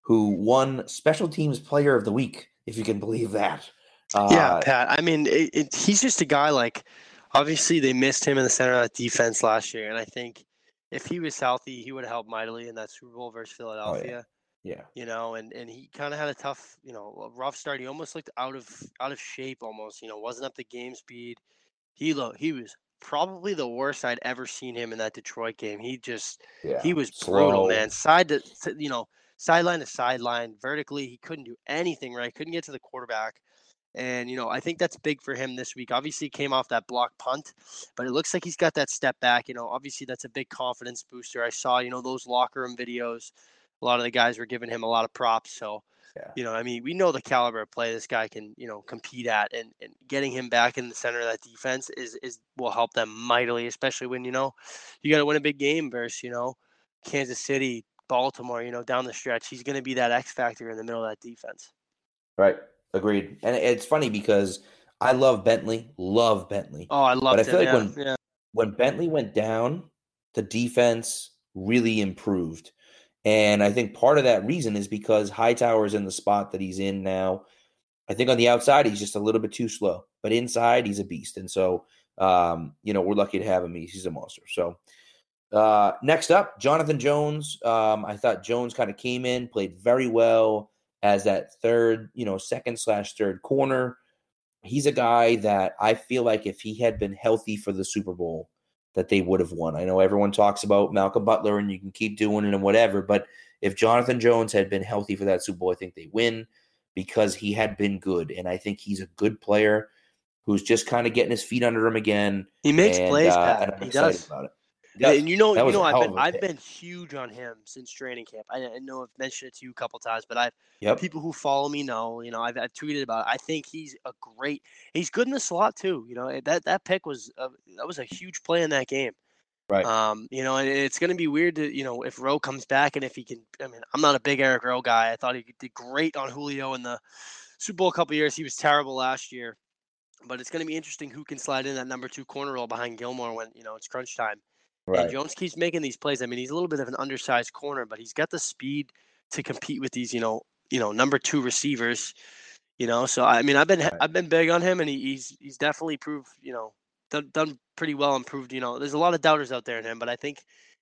who won Special Teams Player of the Week, if you can believe that. Uh, yeah, Pat. I mean, it, it, he's just a guy like. Obviously, they missed him in the center of that defense last year, and I think if he was healthy, he would have helped mightily in that Super Bowl versus oh, Philadelphia. yeah, You know, and and he kind of had a tough, you know, rough start. He almost looked out of out of shape, almost. You know, wasn't up to game speed. He lo- he was probably the worst I'd ever seen him in that Detroit game. He just yeah. he was brutal, Slow. man. Side to, to you know, sideline to sideline, vertically, he couldn't do anything right. Couldn't get to the quarterback. And you know, I think that's big for him this week. Obviously, he came off that block punt, but it looks like he's got that step back. You know, obviously that's a big confidence booster. I saw, you know, those locker room videos. A lot of the guys were giving him a lot of props. So, Yeah. you know, I mean, we know the caliber of play this guy can, you know, compete at, and, and getting him back in the center of that defense is is will help them mightily, especially when you know you got to win a big game versus you know Kansas City, Baltimore. You know, down the stretch, he's going to be that X factor in the middle of that defense. Right. Agreed. And it's funny because I love Bentley, love Bentley. Oh, I love But I it. feel like yeah, when- yeah. when Bentley went down, the defense really improved. And I think part of that reason is because Hightower is in the spot that he's in now. I think on the outside, he's just a little bit too slow, but inside, he's a beast. And so, um, you know, we're lucky to have him. He's, he's a monster. So, uh, next up, Jonathan Jones. Um, I thought Jones kind of came in, played very well as that third, you know, second slash third corner. He's a guy that I feel like if he had been healthy for the Super Bowl, that they would have won. I know everyone talks about Malcolm Butler and you can keep doing it and whatever, but if Jonathan Jones had been healthy for that Super Bowl, I think they win because he had been good. And I think he's a good player who's just kind of getting his feet under him again. He makes and, plays, uh, Pat. He excited does. about it. And you know, you know, I've been I've been huge on him since training camp. I, I know I've mentioned it to you a couple times, but I've Yep. people who follow me know. You know, I've, I've tweeted about. It. I think he's a great. He's good in the slot too. You know, that that pick was a, that was a huge play in that game. Right. Um, you know, and it's going to be weird to you know if Rowe comes back and if he can. I mean, I'm not a big Eric Rowe guy. I thought he did great on Julio in the Super Bowl a couple years. He was terrible last year. But it's going to be interesting who can slide in that number two corner role behind Gilmore when you know it's crunch time. And Jones keeps making these plays. I mean, he's a little bit of an undersized corner, but he's got the speed to compete with these, you know, you know, number two receivers. You know, so I mean, I've been Right. I've been big on him, and he, he's he's definitely proved, you know, done done pretty well. and proved, you know, there's a lot of doubters out there in him, but I think,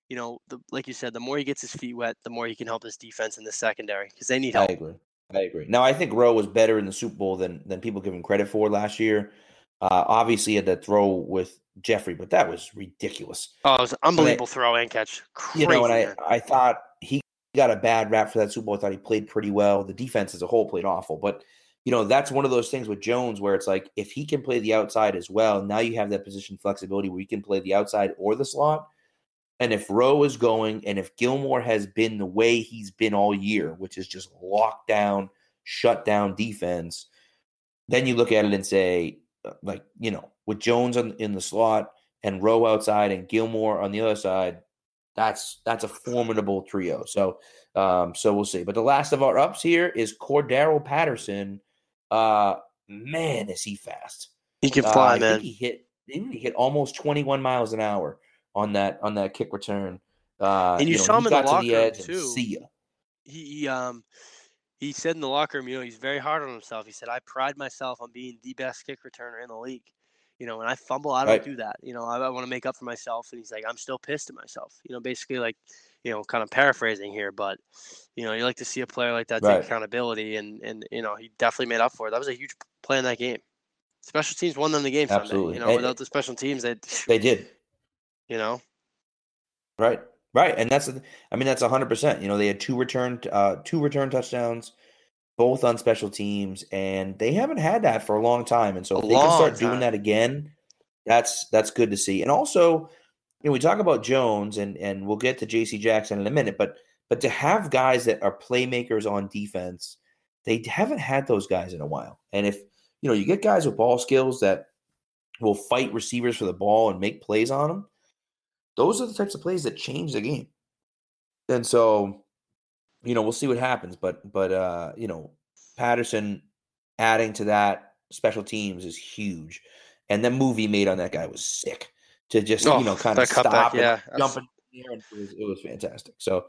you know, the, like you said, the more he gets his feet wet, the more he can help his defense in the secondary because they need help. I agree. I agree. Now I think Rowe was better in the Super Bowl than than people give him credit for last year. Uh, obviously, he had that throw with Jeffery, but that was ridiculous. Oh, it was an unbelievable throw and catch. Crazy, you know, and I. I thought he got a bad rap for that Super Bowl. I thought he played pretty well. The defense as a whole played awful, but you know, that's one of those things with Jones where it's like if he can play the outside as well, now you have that position flexibility where you can play the outside or the slot. And if Rowe is going, and if Gilmore has been the way he's been all year, which is just locked down, shut down defense, then you look at it and say, like, you know, with Jones on, in the slot and Rowe outside and Gilmore on the other side, that's that's a formidable trio. So um, so we'll see. But the last of our ups here is Cordarrelle Patterson. Uh, man, is he fast? He can fly, uh, man. he hit he hit almost 21 miles an hour on that on that kick return. Uh, And you know, saw him in the locker room, edge and too. See ya. he, he um he said in the locker room, you know, he's very hard on himself. He said, "I pride myself on being the best kick returner in the league." You know, when I fumble, I don't Right. do that. You know, I, I want to make up for myself. And he's like, "I'm still pissed at myself." You know, basically like, you know, kind of paraphrasing here, but you know, you like to see a player like that Right. take accountability, and and you know, he definitely made up for it. That was a huge play in that game. Special teams won them the game Sunday. Absolutely. You know, And- without the special teams, they, They did. you know, Right. Right. And that's I mean that's 100%. You know, they had two return uh two return touchdowns both on special teams and they haven't had that for a long time and so A if they can start long doing that again, that's that's good to see. And also, you know, we talk about Jones and and we'll get to JC Jackson in a minute, but but to have guys that are playmakers on defense, they haven't had those guys in a while. And if, you know, you get guys with ball skills that will fight receivers for the ball and make plays on them, those are the types of plays that change the game. And so, you know, we'll see what happens. But but uh, you know, Patterson adding to that special teams is huge. And the movie made on that guy was sick. To just, Oh, you know, kind that of stop yeah, and jump in the air. It was, it was fantastic. So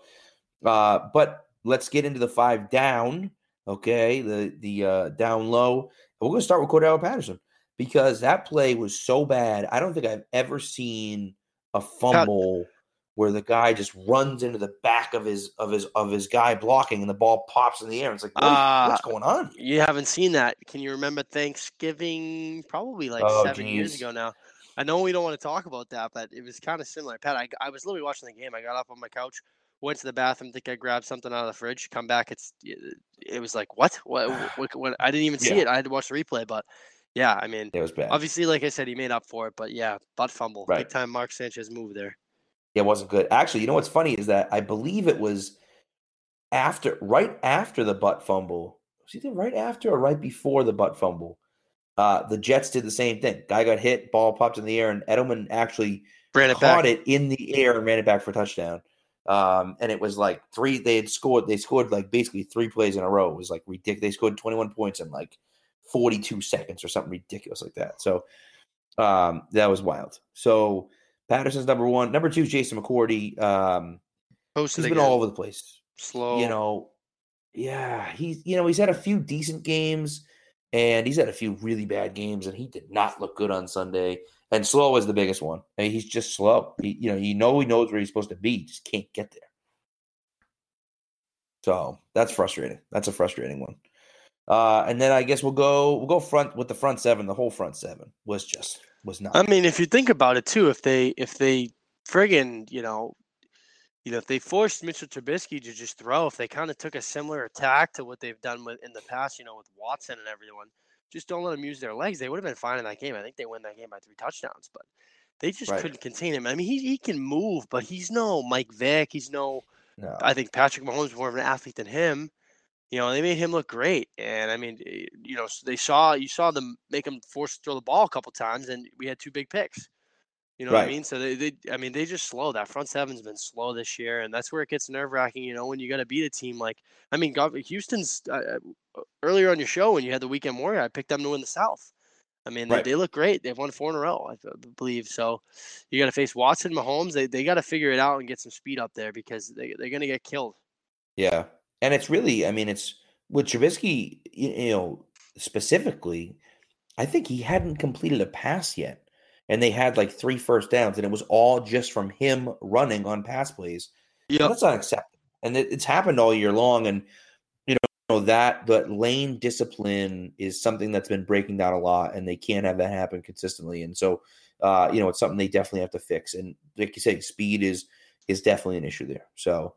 uh, but let's get into the five down. Okay, the the uh, down low. We're going to start with Cordarrelle Patterson because that play was so bad. I don't think I've ever seen a fumble where the guy just runs into the back of his of his of his guy blocking and the ball pops in the air. It's like what Uh, what's going on? here? You haven't seen that. Can you remember Thanksgiving? Probably like Oh, seven years ago now. I know we don't want to talk about that, but it was kind of similar. Pat, I, I was literally watching the game. I got up on my couch, went to the bathroom, think I grabbed something out of the fridge, come back. It's it was like what what what, what I didn't even see Yeah. it. I had to watch the replay, but yeah, I mean, It was bad. obviously, like I said, he made up for it. But yeah, butt fumble, Right. big time. Mark Sanchez move there. It wasn't good. Actually, you know what's funny is that I believe it was after, right after the butt fumble. Was either right after or right before the butt fumble? Uh, the Jets did the same thing. Guy got hit, ball popped in the air, and Edelman actually Ran it caught back. it in the air and ran it back for a touchdown. Um, and it was like three. They had scored. They scored like basically three plays in a row. It was like ridiculous. They scored twenty one points in like forty two seconds or something ridiculous like that. So um, that was wild. So Patterson's number one. Number two is Jason McCourty. Um, Posted he's been again. all over the place. Slow. You know, yeah, he's you know he's had a few decent games and he's had a few really bad games, and he did not look good on Sunday. And slow is the biggest one. I mean, he's just slow. He, you know, you know he knows where he's supposed to be, he just can't get there. So that's frustrating. That's a frustrating one. Uh, and then I guess we'll go we'll go front with the front seven. The whole front seven was just was not. I mean, if you think about it too, if they if they friggin' you know, you know, if they forced Mitchell Trubisky to just throw, if they kind of took a similar attack to what they've done with in the past, you know, with Watson and everyone, just don't let them use their legs. They would have been fine in that game. I think they win that game by three touchdowns, but they just Right. couldn't contain him. I mean, he he can move, but he's no Mike Vick. He's no. no. I think Patrick Mahomes is more of an athlete than him. You know, they made him look great, and I mean, you know, they saw you saw them make him force to throw the ball a couple times, and we had two big picks. You know what I mean? So they, they, I mean, they just slow. That front seven's been slow this year, and that's where it gets nerve wracking. You know, when you got to beat a team like, I mean, Houston's uh, uh, earlier on your show when you had the weekend warrior, I picked them to win the South. I mean, Right. they, they look great. They've won four in a row, I believe. So you got to face Watson, Mahomes. They, they got to figure it out and get some speed up there because they, they're going to get killed. Yeah, and it's really, I mean, it's with Trubisky, you, you know, specifically. I think he hadn't completed a pass yet, and they had like three first downs, and it was all just from him running on pass plays. Yeah, That's unacceptable, and it, it's happened all year long. And you know that that lane discipline is something that's been breaking down a lot, and they can't have that happen consistently. And so, uh, you know, it's something they definitely have to fix. And like you say, speed is is definitely an issue there. So.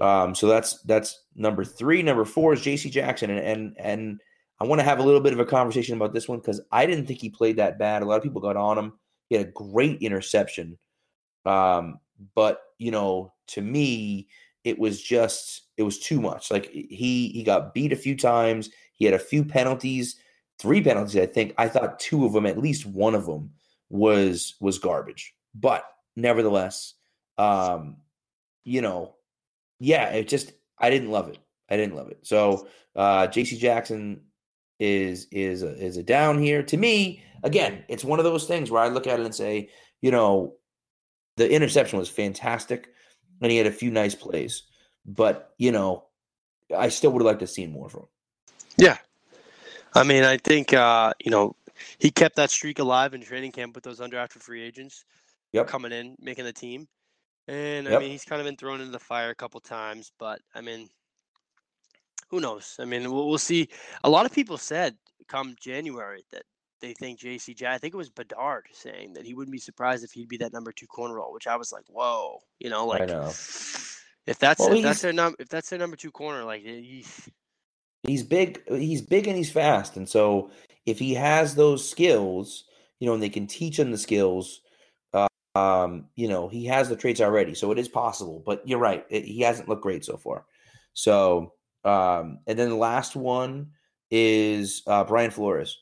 Um, so that's that's number three. Number four is J.C. Jackson, and and and I want to have a little bit of a conversation about this one because I didn't think he played that bad. A lot of people got on him. He had a great interception. Um, but you know, to me, it was just it was too much. Like he he got beat a few times. He had a few penalties, three penalties, I think. I thought two of them, at least one of them, was was garbage. But nevertheless, um, you know, yeah, it just I didn't love it. I didn't love it. So uh JC Jackson is is a, is a down here. To me, again, it's one of those things where I look at it and say, you know, the interception was fantastic and he had a few nice plays. But, you know, I still would have liked to see more from him. Yeah. I mean, I think uh, you know, he kept that streak alive in training camp with those undrafted free agents Yep. coming in, making the team. And I mean, he's kind of been thrown into the fire a couple times, but I mean, who knows? I mean, we'll, we'll see. A lot of people said come January that they think JCJ. I think it was Bedard saying that he wouldn't be surprised if he'd be that number two corner role, which I was like, whoa, you know, like I know. if that's Well, if that's their num if that's their number two corner, like he, He's big. He's big and he's fast. And so if he has those skills, you know, and they can teach him the skills, um, you know, he has the traits already. So it is possible. But you're right. It, he hasn't looked great so far. So, um, and then the last one is uh, Brian Flores,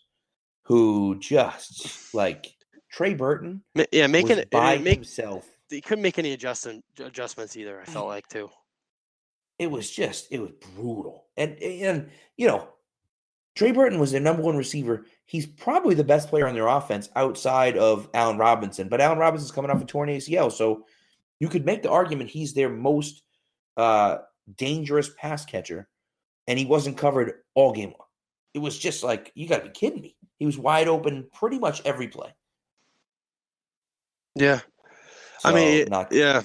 who just like Trey Burton yeah, making it by make himself. he couldn't make any adjustment adjustments either. I felt like too. it was just it was brutal. And and you know, Trey Burton was their number one receiver. He's probably the best player on their offense outside of Allen Robinson. But Allen Robinson's coming off a torn ACL, so you could make the argument he's their most uh, dangerous pass catcher, and he wasn't covered all game long. It was just like you got to be kidding me. He was wide open pretty much every play. Yeah, I mean, not yeah.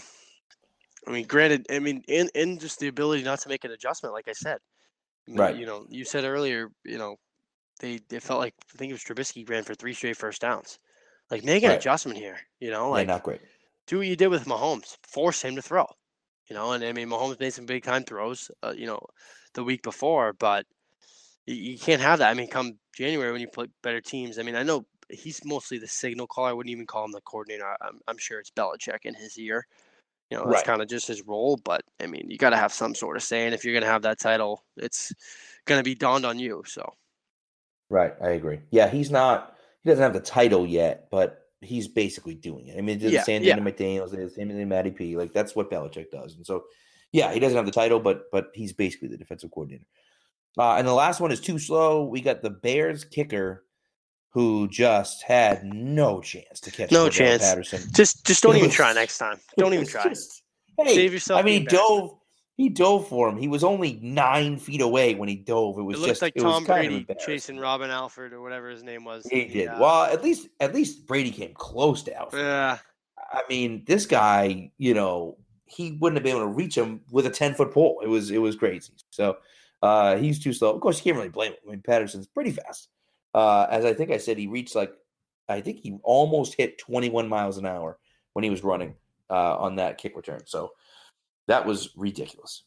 I mean, granted, I mean, in in just the ability not to make an adjustment, like I said, Right. You know, you said earlier, you know, they they felt like I think it was Trubisky ran for three straight first downs. Like, make an Right. adjustment here. You know, yeah, like not great. do what you did with Mahomes, force him to throw. You know, and I mean, Mahomes made some big time throws, uh, you know, the week before, but you, you can't have that. I mean, come January when you play better teams. I mean, I know he's mostly the signal caller. I wouldn't even call him the coordinator. I'm, I'm sure it's Belichick in his ear. You know, that's Right. kind of just his role. But I mean, you got to have some sort of say. And if you're going to have that title, it's going to be dawned on you. So, Right, I agree. Yeah, he's not. He doesn't have the title yet, but he's basically doing it. I mean, did Yeah, the same yeah. thing to McDaniels, did the same thing to Matty P. Like that's what Belichick does, and so yeah, he doesn't have the title, but but he's basically the defensive coordinator. Uh, and the last one is too slow. We got the Bears kicker, who just had no chance to catch No chance. Patterson. just just don't even try next time. Don't even try. just- hey, Save yourself I mean, he dove. He dove for him. He was only nine feet away when he dove. It was It just like it was Tom Brady chasing Robin Alford or whatever his name was. He did. uh, Well, at least at least Brady came close to Alfred. yeah. I mean, this guy, you know, he wouldn't have been able to reach him with a ten foot pole. It was it was crazy. So uh, he's too slow. Of course, you can't really blame him. I mean, Patterson's pretty fast. Uh, as I think I said, he reached like I think he almost hit twenty one miles an hour when he was running uh, on that kick return. So that was ridiculous.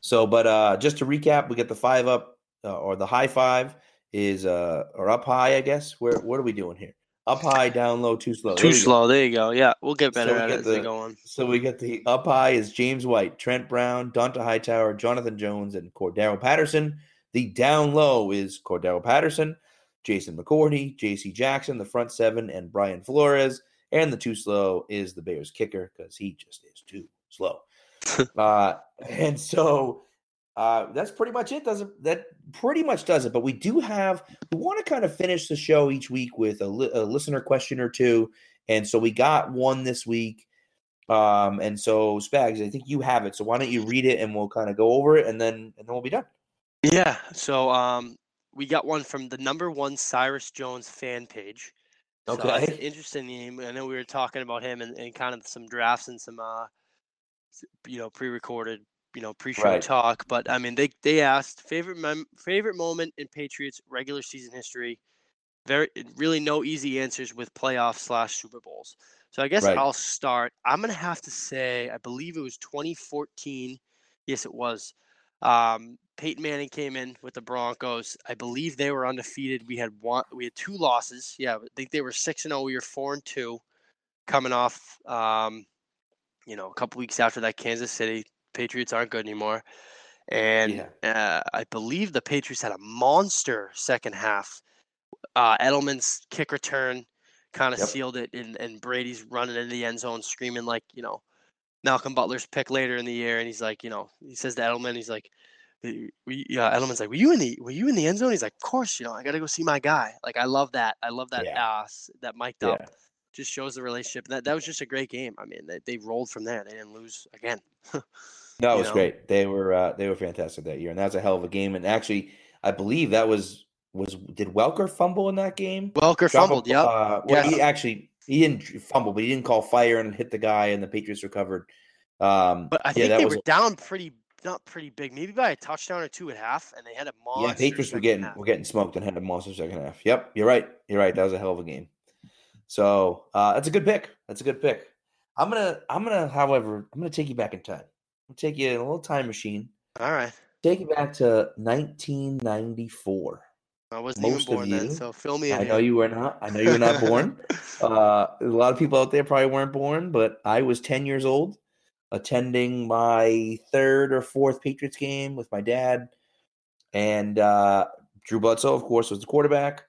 So, but uh, just to recap, we get the five up uh, or the high five is uh, or up high, I guess. Where what are we doing here? Up high, down low, too slow. There Too go. slow. There you go. Yeah, we'll get better So we at get it as we the- go on. So we get the up high is James White, Trent Brown, Dont'a Hightower, Jonathan Jones, and Cordarrelle Patterson. The down low is Cordarrelle Patterson, Jason McCourty, J.C. Jackson, the front seven, and Brian Flores. And the too slow is the Bears kicker because he just is too slow. uh, and so uh, that's pretty much it. Does it? That pretty much does it. But we do have we want to kind of finish the show each week with a, li- a listener question or two. And so we got one this week. Um, and so Spags, I think you have it. So why don't you read it and we'll kind of go over it and then and then we'll be done. Yeah. So um, we got one from the number one Cyrus Jones fan page. So that's an Okay. interesting name. I know we were talking about him and, and kind of some drafts and some uh, you know, pre-recorded, you know, pre-show Right. talk. But I mean, they they asked favorite mem- favorite moment in Patriots regular season history. Very really no easy answers with playoffs slash Super Bowls. So I guess Right. I'll start. I'm gonna have to say I believe it was 2014. Yes, it was. Um, Peyton Manning came in with the Broncos. I believe they were undefeated. We had one. We had two losses. Yeah, I think they were six and zero. We were four and two, coming off. Um, you know, a couple weeks after that, Kansas City Patriots aren't good anymore, and uh, I believe the Patriots had a monster second half. Uh, Edelman's kick return kind of Yep. sealed it, and, and Brady's running into the end zone screaming like you know Malcolm Butler's pick later in the year, and he's like, you know, he says to Edelman, he's like, "Uh, yeah, Edelman's like, were you in the were you in the end zone? He's like, of course, you know, I got to go see my guy. Like, I love that. I love that. Yeah. Uh, s- that mic'd Yeah. up just shows the relationship. That that was just a great game. I mean, they, they rolled from there. They didn't lose again. No, it was know? great. They were uh, they were fantastic that year, and that was a hell of a game. And actually, I believe that was was did Welker fumble in that game? Welker Drop fumbled. Yeah. Uh, well, he actually he didn't fumble, but he didn't call fire and hit the guy, and the Patriots recovered. Um, But I yeah, think that they was were down pretty, not pretty big, maybe by a touchdown or two at half, and they had a monster. yeah. Patriots were getting half. were getting smoked and had a monster second half. Yep, you're right. You're right. That was a hell of a game. So uh, that's a good pick. That's a good pick. I'm gonna I'm gonna, however, I'm gonna take you back in time. I'll take you in a little time machine. All right. Take you back to 1994. I wasn't Most even of born then, you- so fill me in. I know you were not. I know you were not born. Uh, a lot of people out there probably weren't born, but I was 10 years old, attending my third or fourth Patriots game with my dad. And uh, Drew Bledsoe, of course, was the quarterback.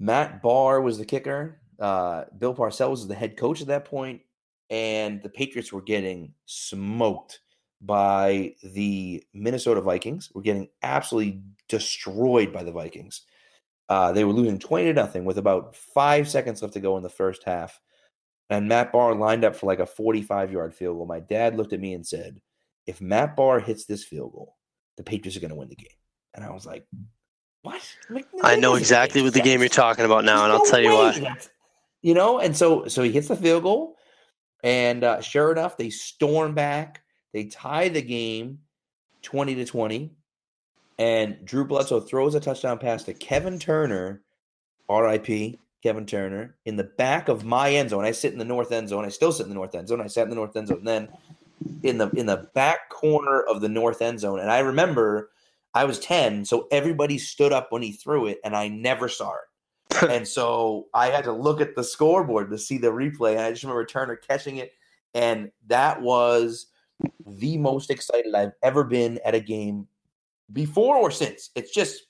Matt Bahr was the kicker. Uh, Bill Parcells was the head coach at that point, And the Patriots were getting smoked by the Minnesota Vikings. We're getting absolutely destroyed by the Vikings. Uh, they were losing 20 to nothing with about five seconds left to go in the first half. And Matt Bahr lined up for like a 45 yard field goal. My dad looked at me and said, If Matt Bahr hits this field goal, the Patriots are going to win the game. And I was like, What? I'm like, "No, I know exactly what the game you're talking about now, and I'll no tell you why. that's- You know, and so so he hits the field goal, and uh, sure enough, they storm back. They tie the game, twenty to twenty, and Drew Bledsoe throws a touchdown pass to Kevin Turner, R.I.P. Kevin Turner, in the back of my end zone. I sit in the north end zone. I still sit in the north end zone. I sat in the north end zone. And then in the in the back corner of the north end zone, and I remember I was ten, so everybody stood up when he threw it, and I never saw it and so I had to look at the scoreboard to see the replay. And I just remember Turner catching it, and that was the most excited I've ever been at a game before or since. It's just,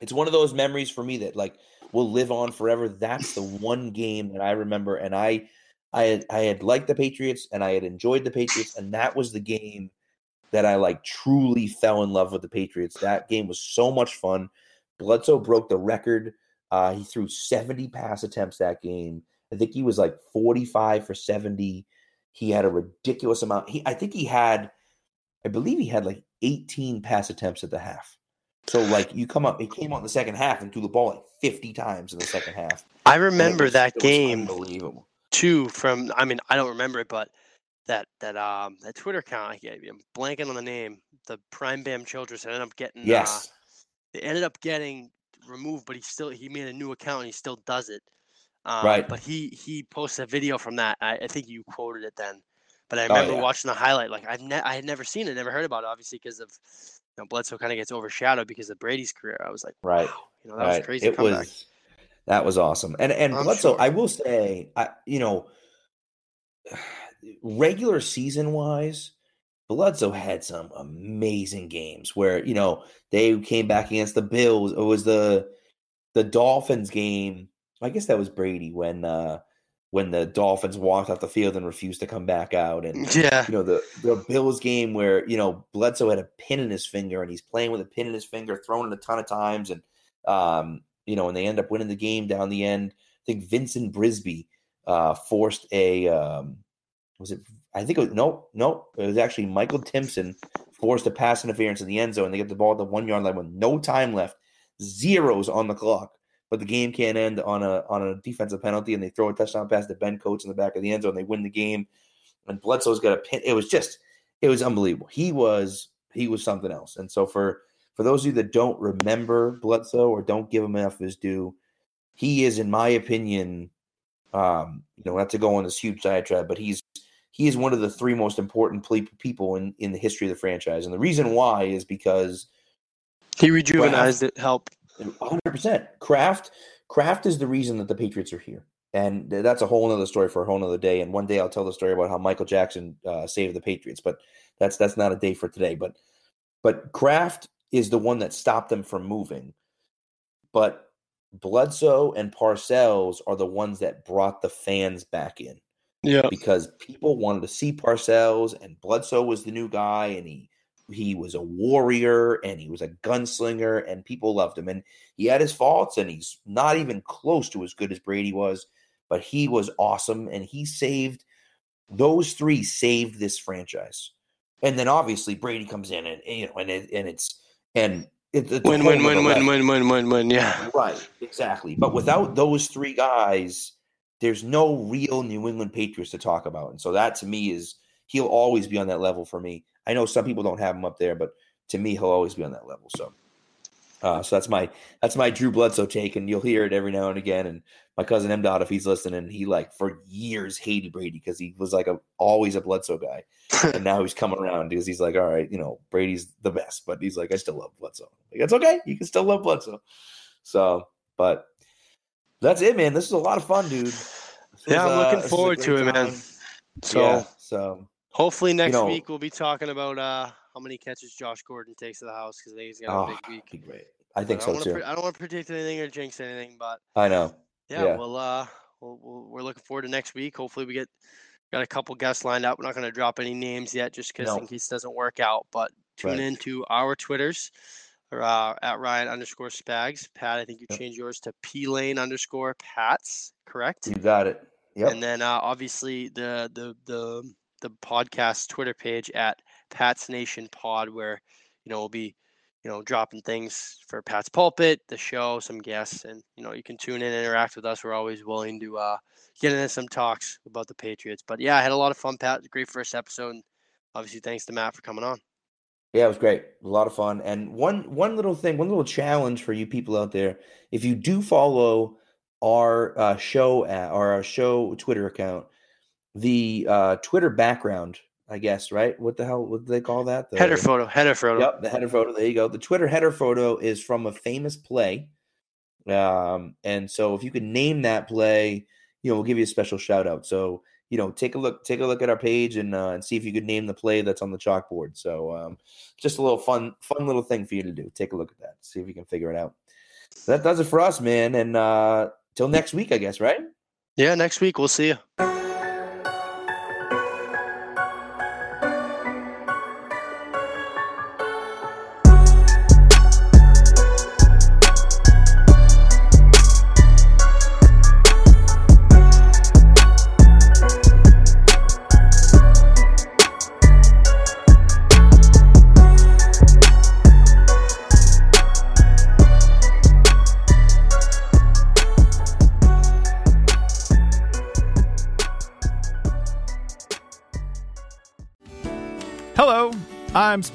it's one of those memories for me that like will live on forever. That's the one game that I remember, and I, I had, I had liked the Patriots and I had enjoyed the Patriots, and that was the game that I like truly fell in love with the Patriots. That game was so much fun. Bledsoe broke the record. Uh, he threw 70 pass attempts that game. I think he was like 45 for 70. He had a ridiculous amount. He, I think he had, I believe he had like 18 pass attempts at the half. So like you come up, he came out in the second half and threw the ball like 50 times in the second half. I remember was- that game unbelievable. too. From I mean, I don't remember it, but that that um that Twitter account, I, I'm blanking on the name. The Prime Bam Childress ended up getting. Uh, Yes. they ended up getting removed, but he still he made a new account and he still does it. Um, Right. But he he posted a video from that. I, I think you quoted it then. But I Oh, remember yeah. watching the highlight. Like I've ne- I had never seen it, never heard about it, obviously because of you know Bledsoe kind of gets overshadowed because of Brady's career. I was like, Right. wow, you know that was a crazy It comeback. was that was awesome. And and I'm Bledsoe, sure. I will say, I you know, regular season wise, Bledsoe had some amazing games where you know they came back against the Bills. It was the the Dolphins game. I guess that was Brady when uh when the Dolphins walked off the field and refused to come back out and Yeah. you know the the Bills game where you know Bledsoe had a pin in his finger and he's playing with a pin in his finger, throwing it a ton of times, and um, you know, and they end up winning the game down the end. I think Vincent Brisby uh, forced a um, was it? I think it was no, no, it was actually Michael Timpson forced a pass interference in the end zone. They get the ball at the one yard line with no time left, zeros on the clock. But the game can't end on a on a defensive penalty, and they throw a touchdown pass to Ben Coates in the back of the end zone. They win the game and Bledsoe's got a pin. It was just, it was unbelievable. He was, he was something else. And so for for those of you that don't remember Bledsoe or don't give him enough of his due, he is, in my opinion, um, you know, not to go on this huge diatribe, but he's he is one of the three most important ple- people in in the history of the franchise, and the reason why is because He rejuvenized it. Help. 100%. Kraft, Kraft is the reason that the Patriots are here. And that's a whole other story for a whole other day. And one day I'll tell the story about how Michael Jackson uh, saved the Patriots, but that's that's not a day for today. But but Kraft is the one that stopped them from moving. But Bledsoe and Parcells are the ones that brought the fans back in Yeah. because people wanted to see Parcells and Bledsoe was the new guy and he he was a warrior and he was a gunslinger and people loved him and he had his faults and he's not even close to as good as Brady was but he was awesome and he saved those three saved this franchise and then obviously Brady comes in and you know and it, and it's and it, it's Win, win, win, win, win, win, win, win. Yeah. Right, exactly. But without those three guys, there's no real New England Patriots to talk about. And so that to me is he'll always be on that level for me. I know some people don't have him up there, but to me, he'll always be on that level. So uh, so that's my that's my Drew Bledsoe take, and you'll hear it every now and again. And my cousin M Dot, if he's listening, he like for years hated Brady because he was like a always a Bledsoe guy, and now he's coming around because he's like, all right, you know, Brady's the best, but he's like, I still love Bledsoe. Like, that's okay, you can still love Bledsoe. So, but that's it, man. This is a lot of fun, dude. This Yeah, I'm uh, looking was a forward to it, man. So yeah, so hopefully next know- week we'll be talking about uh how many catches Josh Gordon takes to the house because I think he's got oh, a big week. great. I think I so too. pre- I don't want to predict anything or jinx anything, but I know. yeah, Yeah. we'll uh we'll, we'll, we're looking forward to next week. Hopefully we get got a couple guests lined up. We're not going to drop any names yet, just because No. in case it doesn't work out. But tune Right. in to our Twitters. Uh, at Ryan underscore Spags. Pat, I think you Yep. changed yours to P Lane underscore Pats, correct? You got it. Yep. And then uh, obviously the the the the podcast Twitter page at Pat's Nation Pod, where you know we'll be you know dropping things for Pats Pulpit, the show, some guests, and you know you can tune in and interact with us. We're always willing to uh, get into some talks about the Patriots. But yeah, I had a lot of fun, Pat. Great first episode. And obviously, thanks to Matt for coming on. Yeah, it was great. A lot of fun. And one one little thing, one little challenge for you people out there: if you do follow our uh, show at, or our show Twitter account, the uh, Twitter background, I guess, right? What the hell? What do they call that? The, Header photo, header photo. Yep, the header photo. There you go. The Twitter header photo is from a famous play. Um, and so if you could name that play, you know, we'll give you a special shout out. So, you know, take a look, take a look at our page and uh, and see if you could name the play that's on the chalkboard. So um, just a little fun, fun little thing for you to do. Take a look at that. See if you can figure it out. That does it for us, man. And uh till next week, I guess, right? Yeah, next week we'll see you.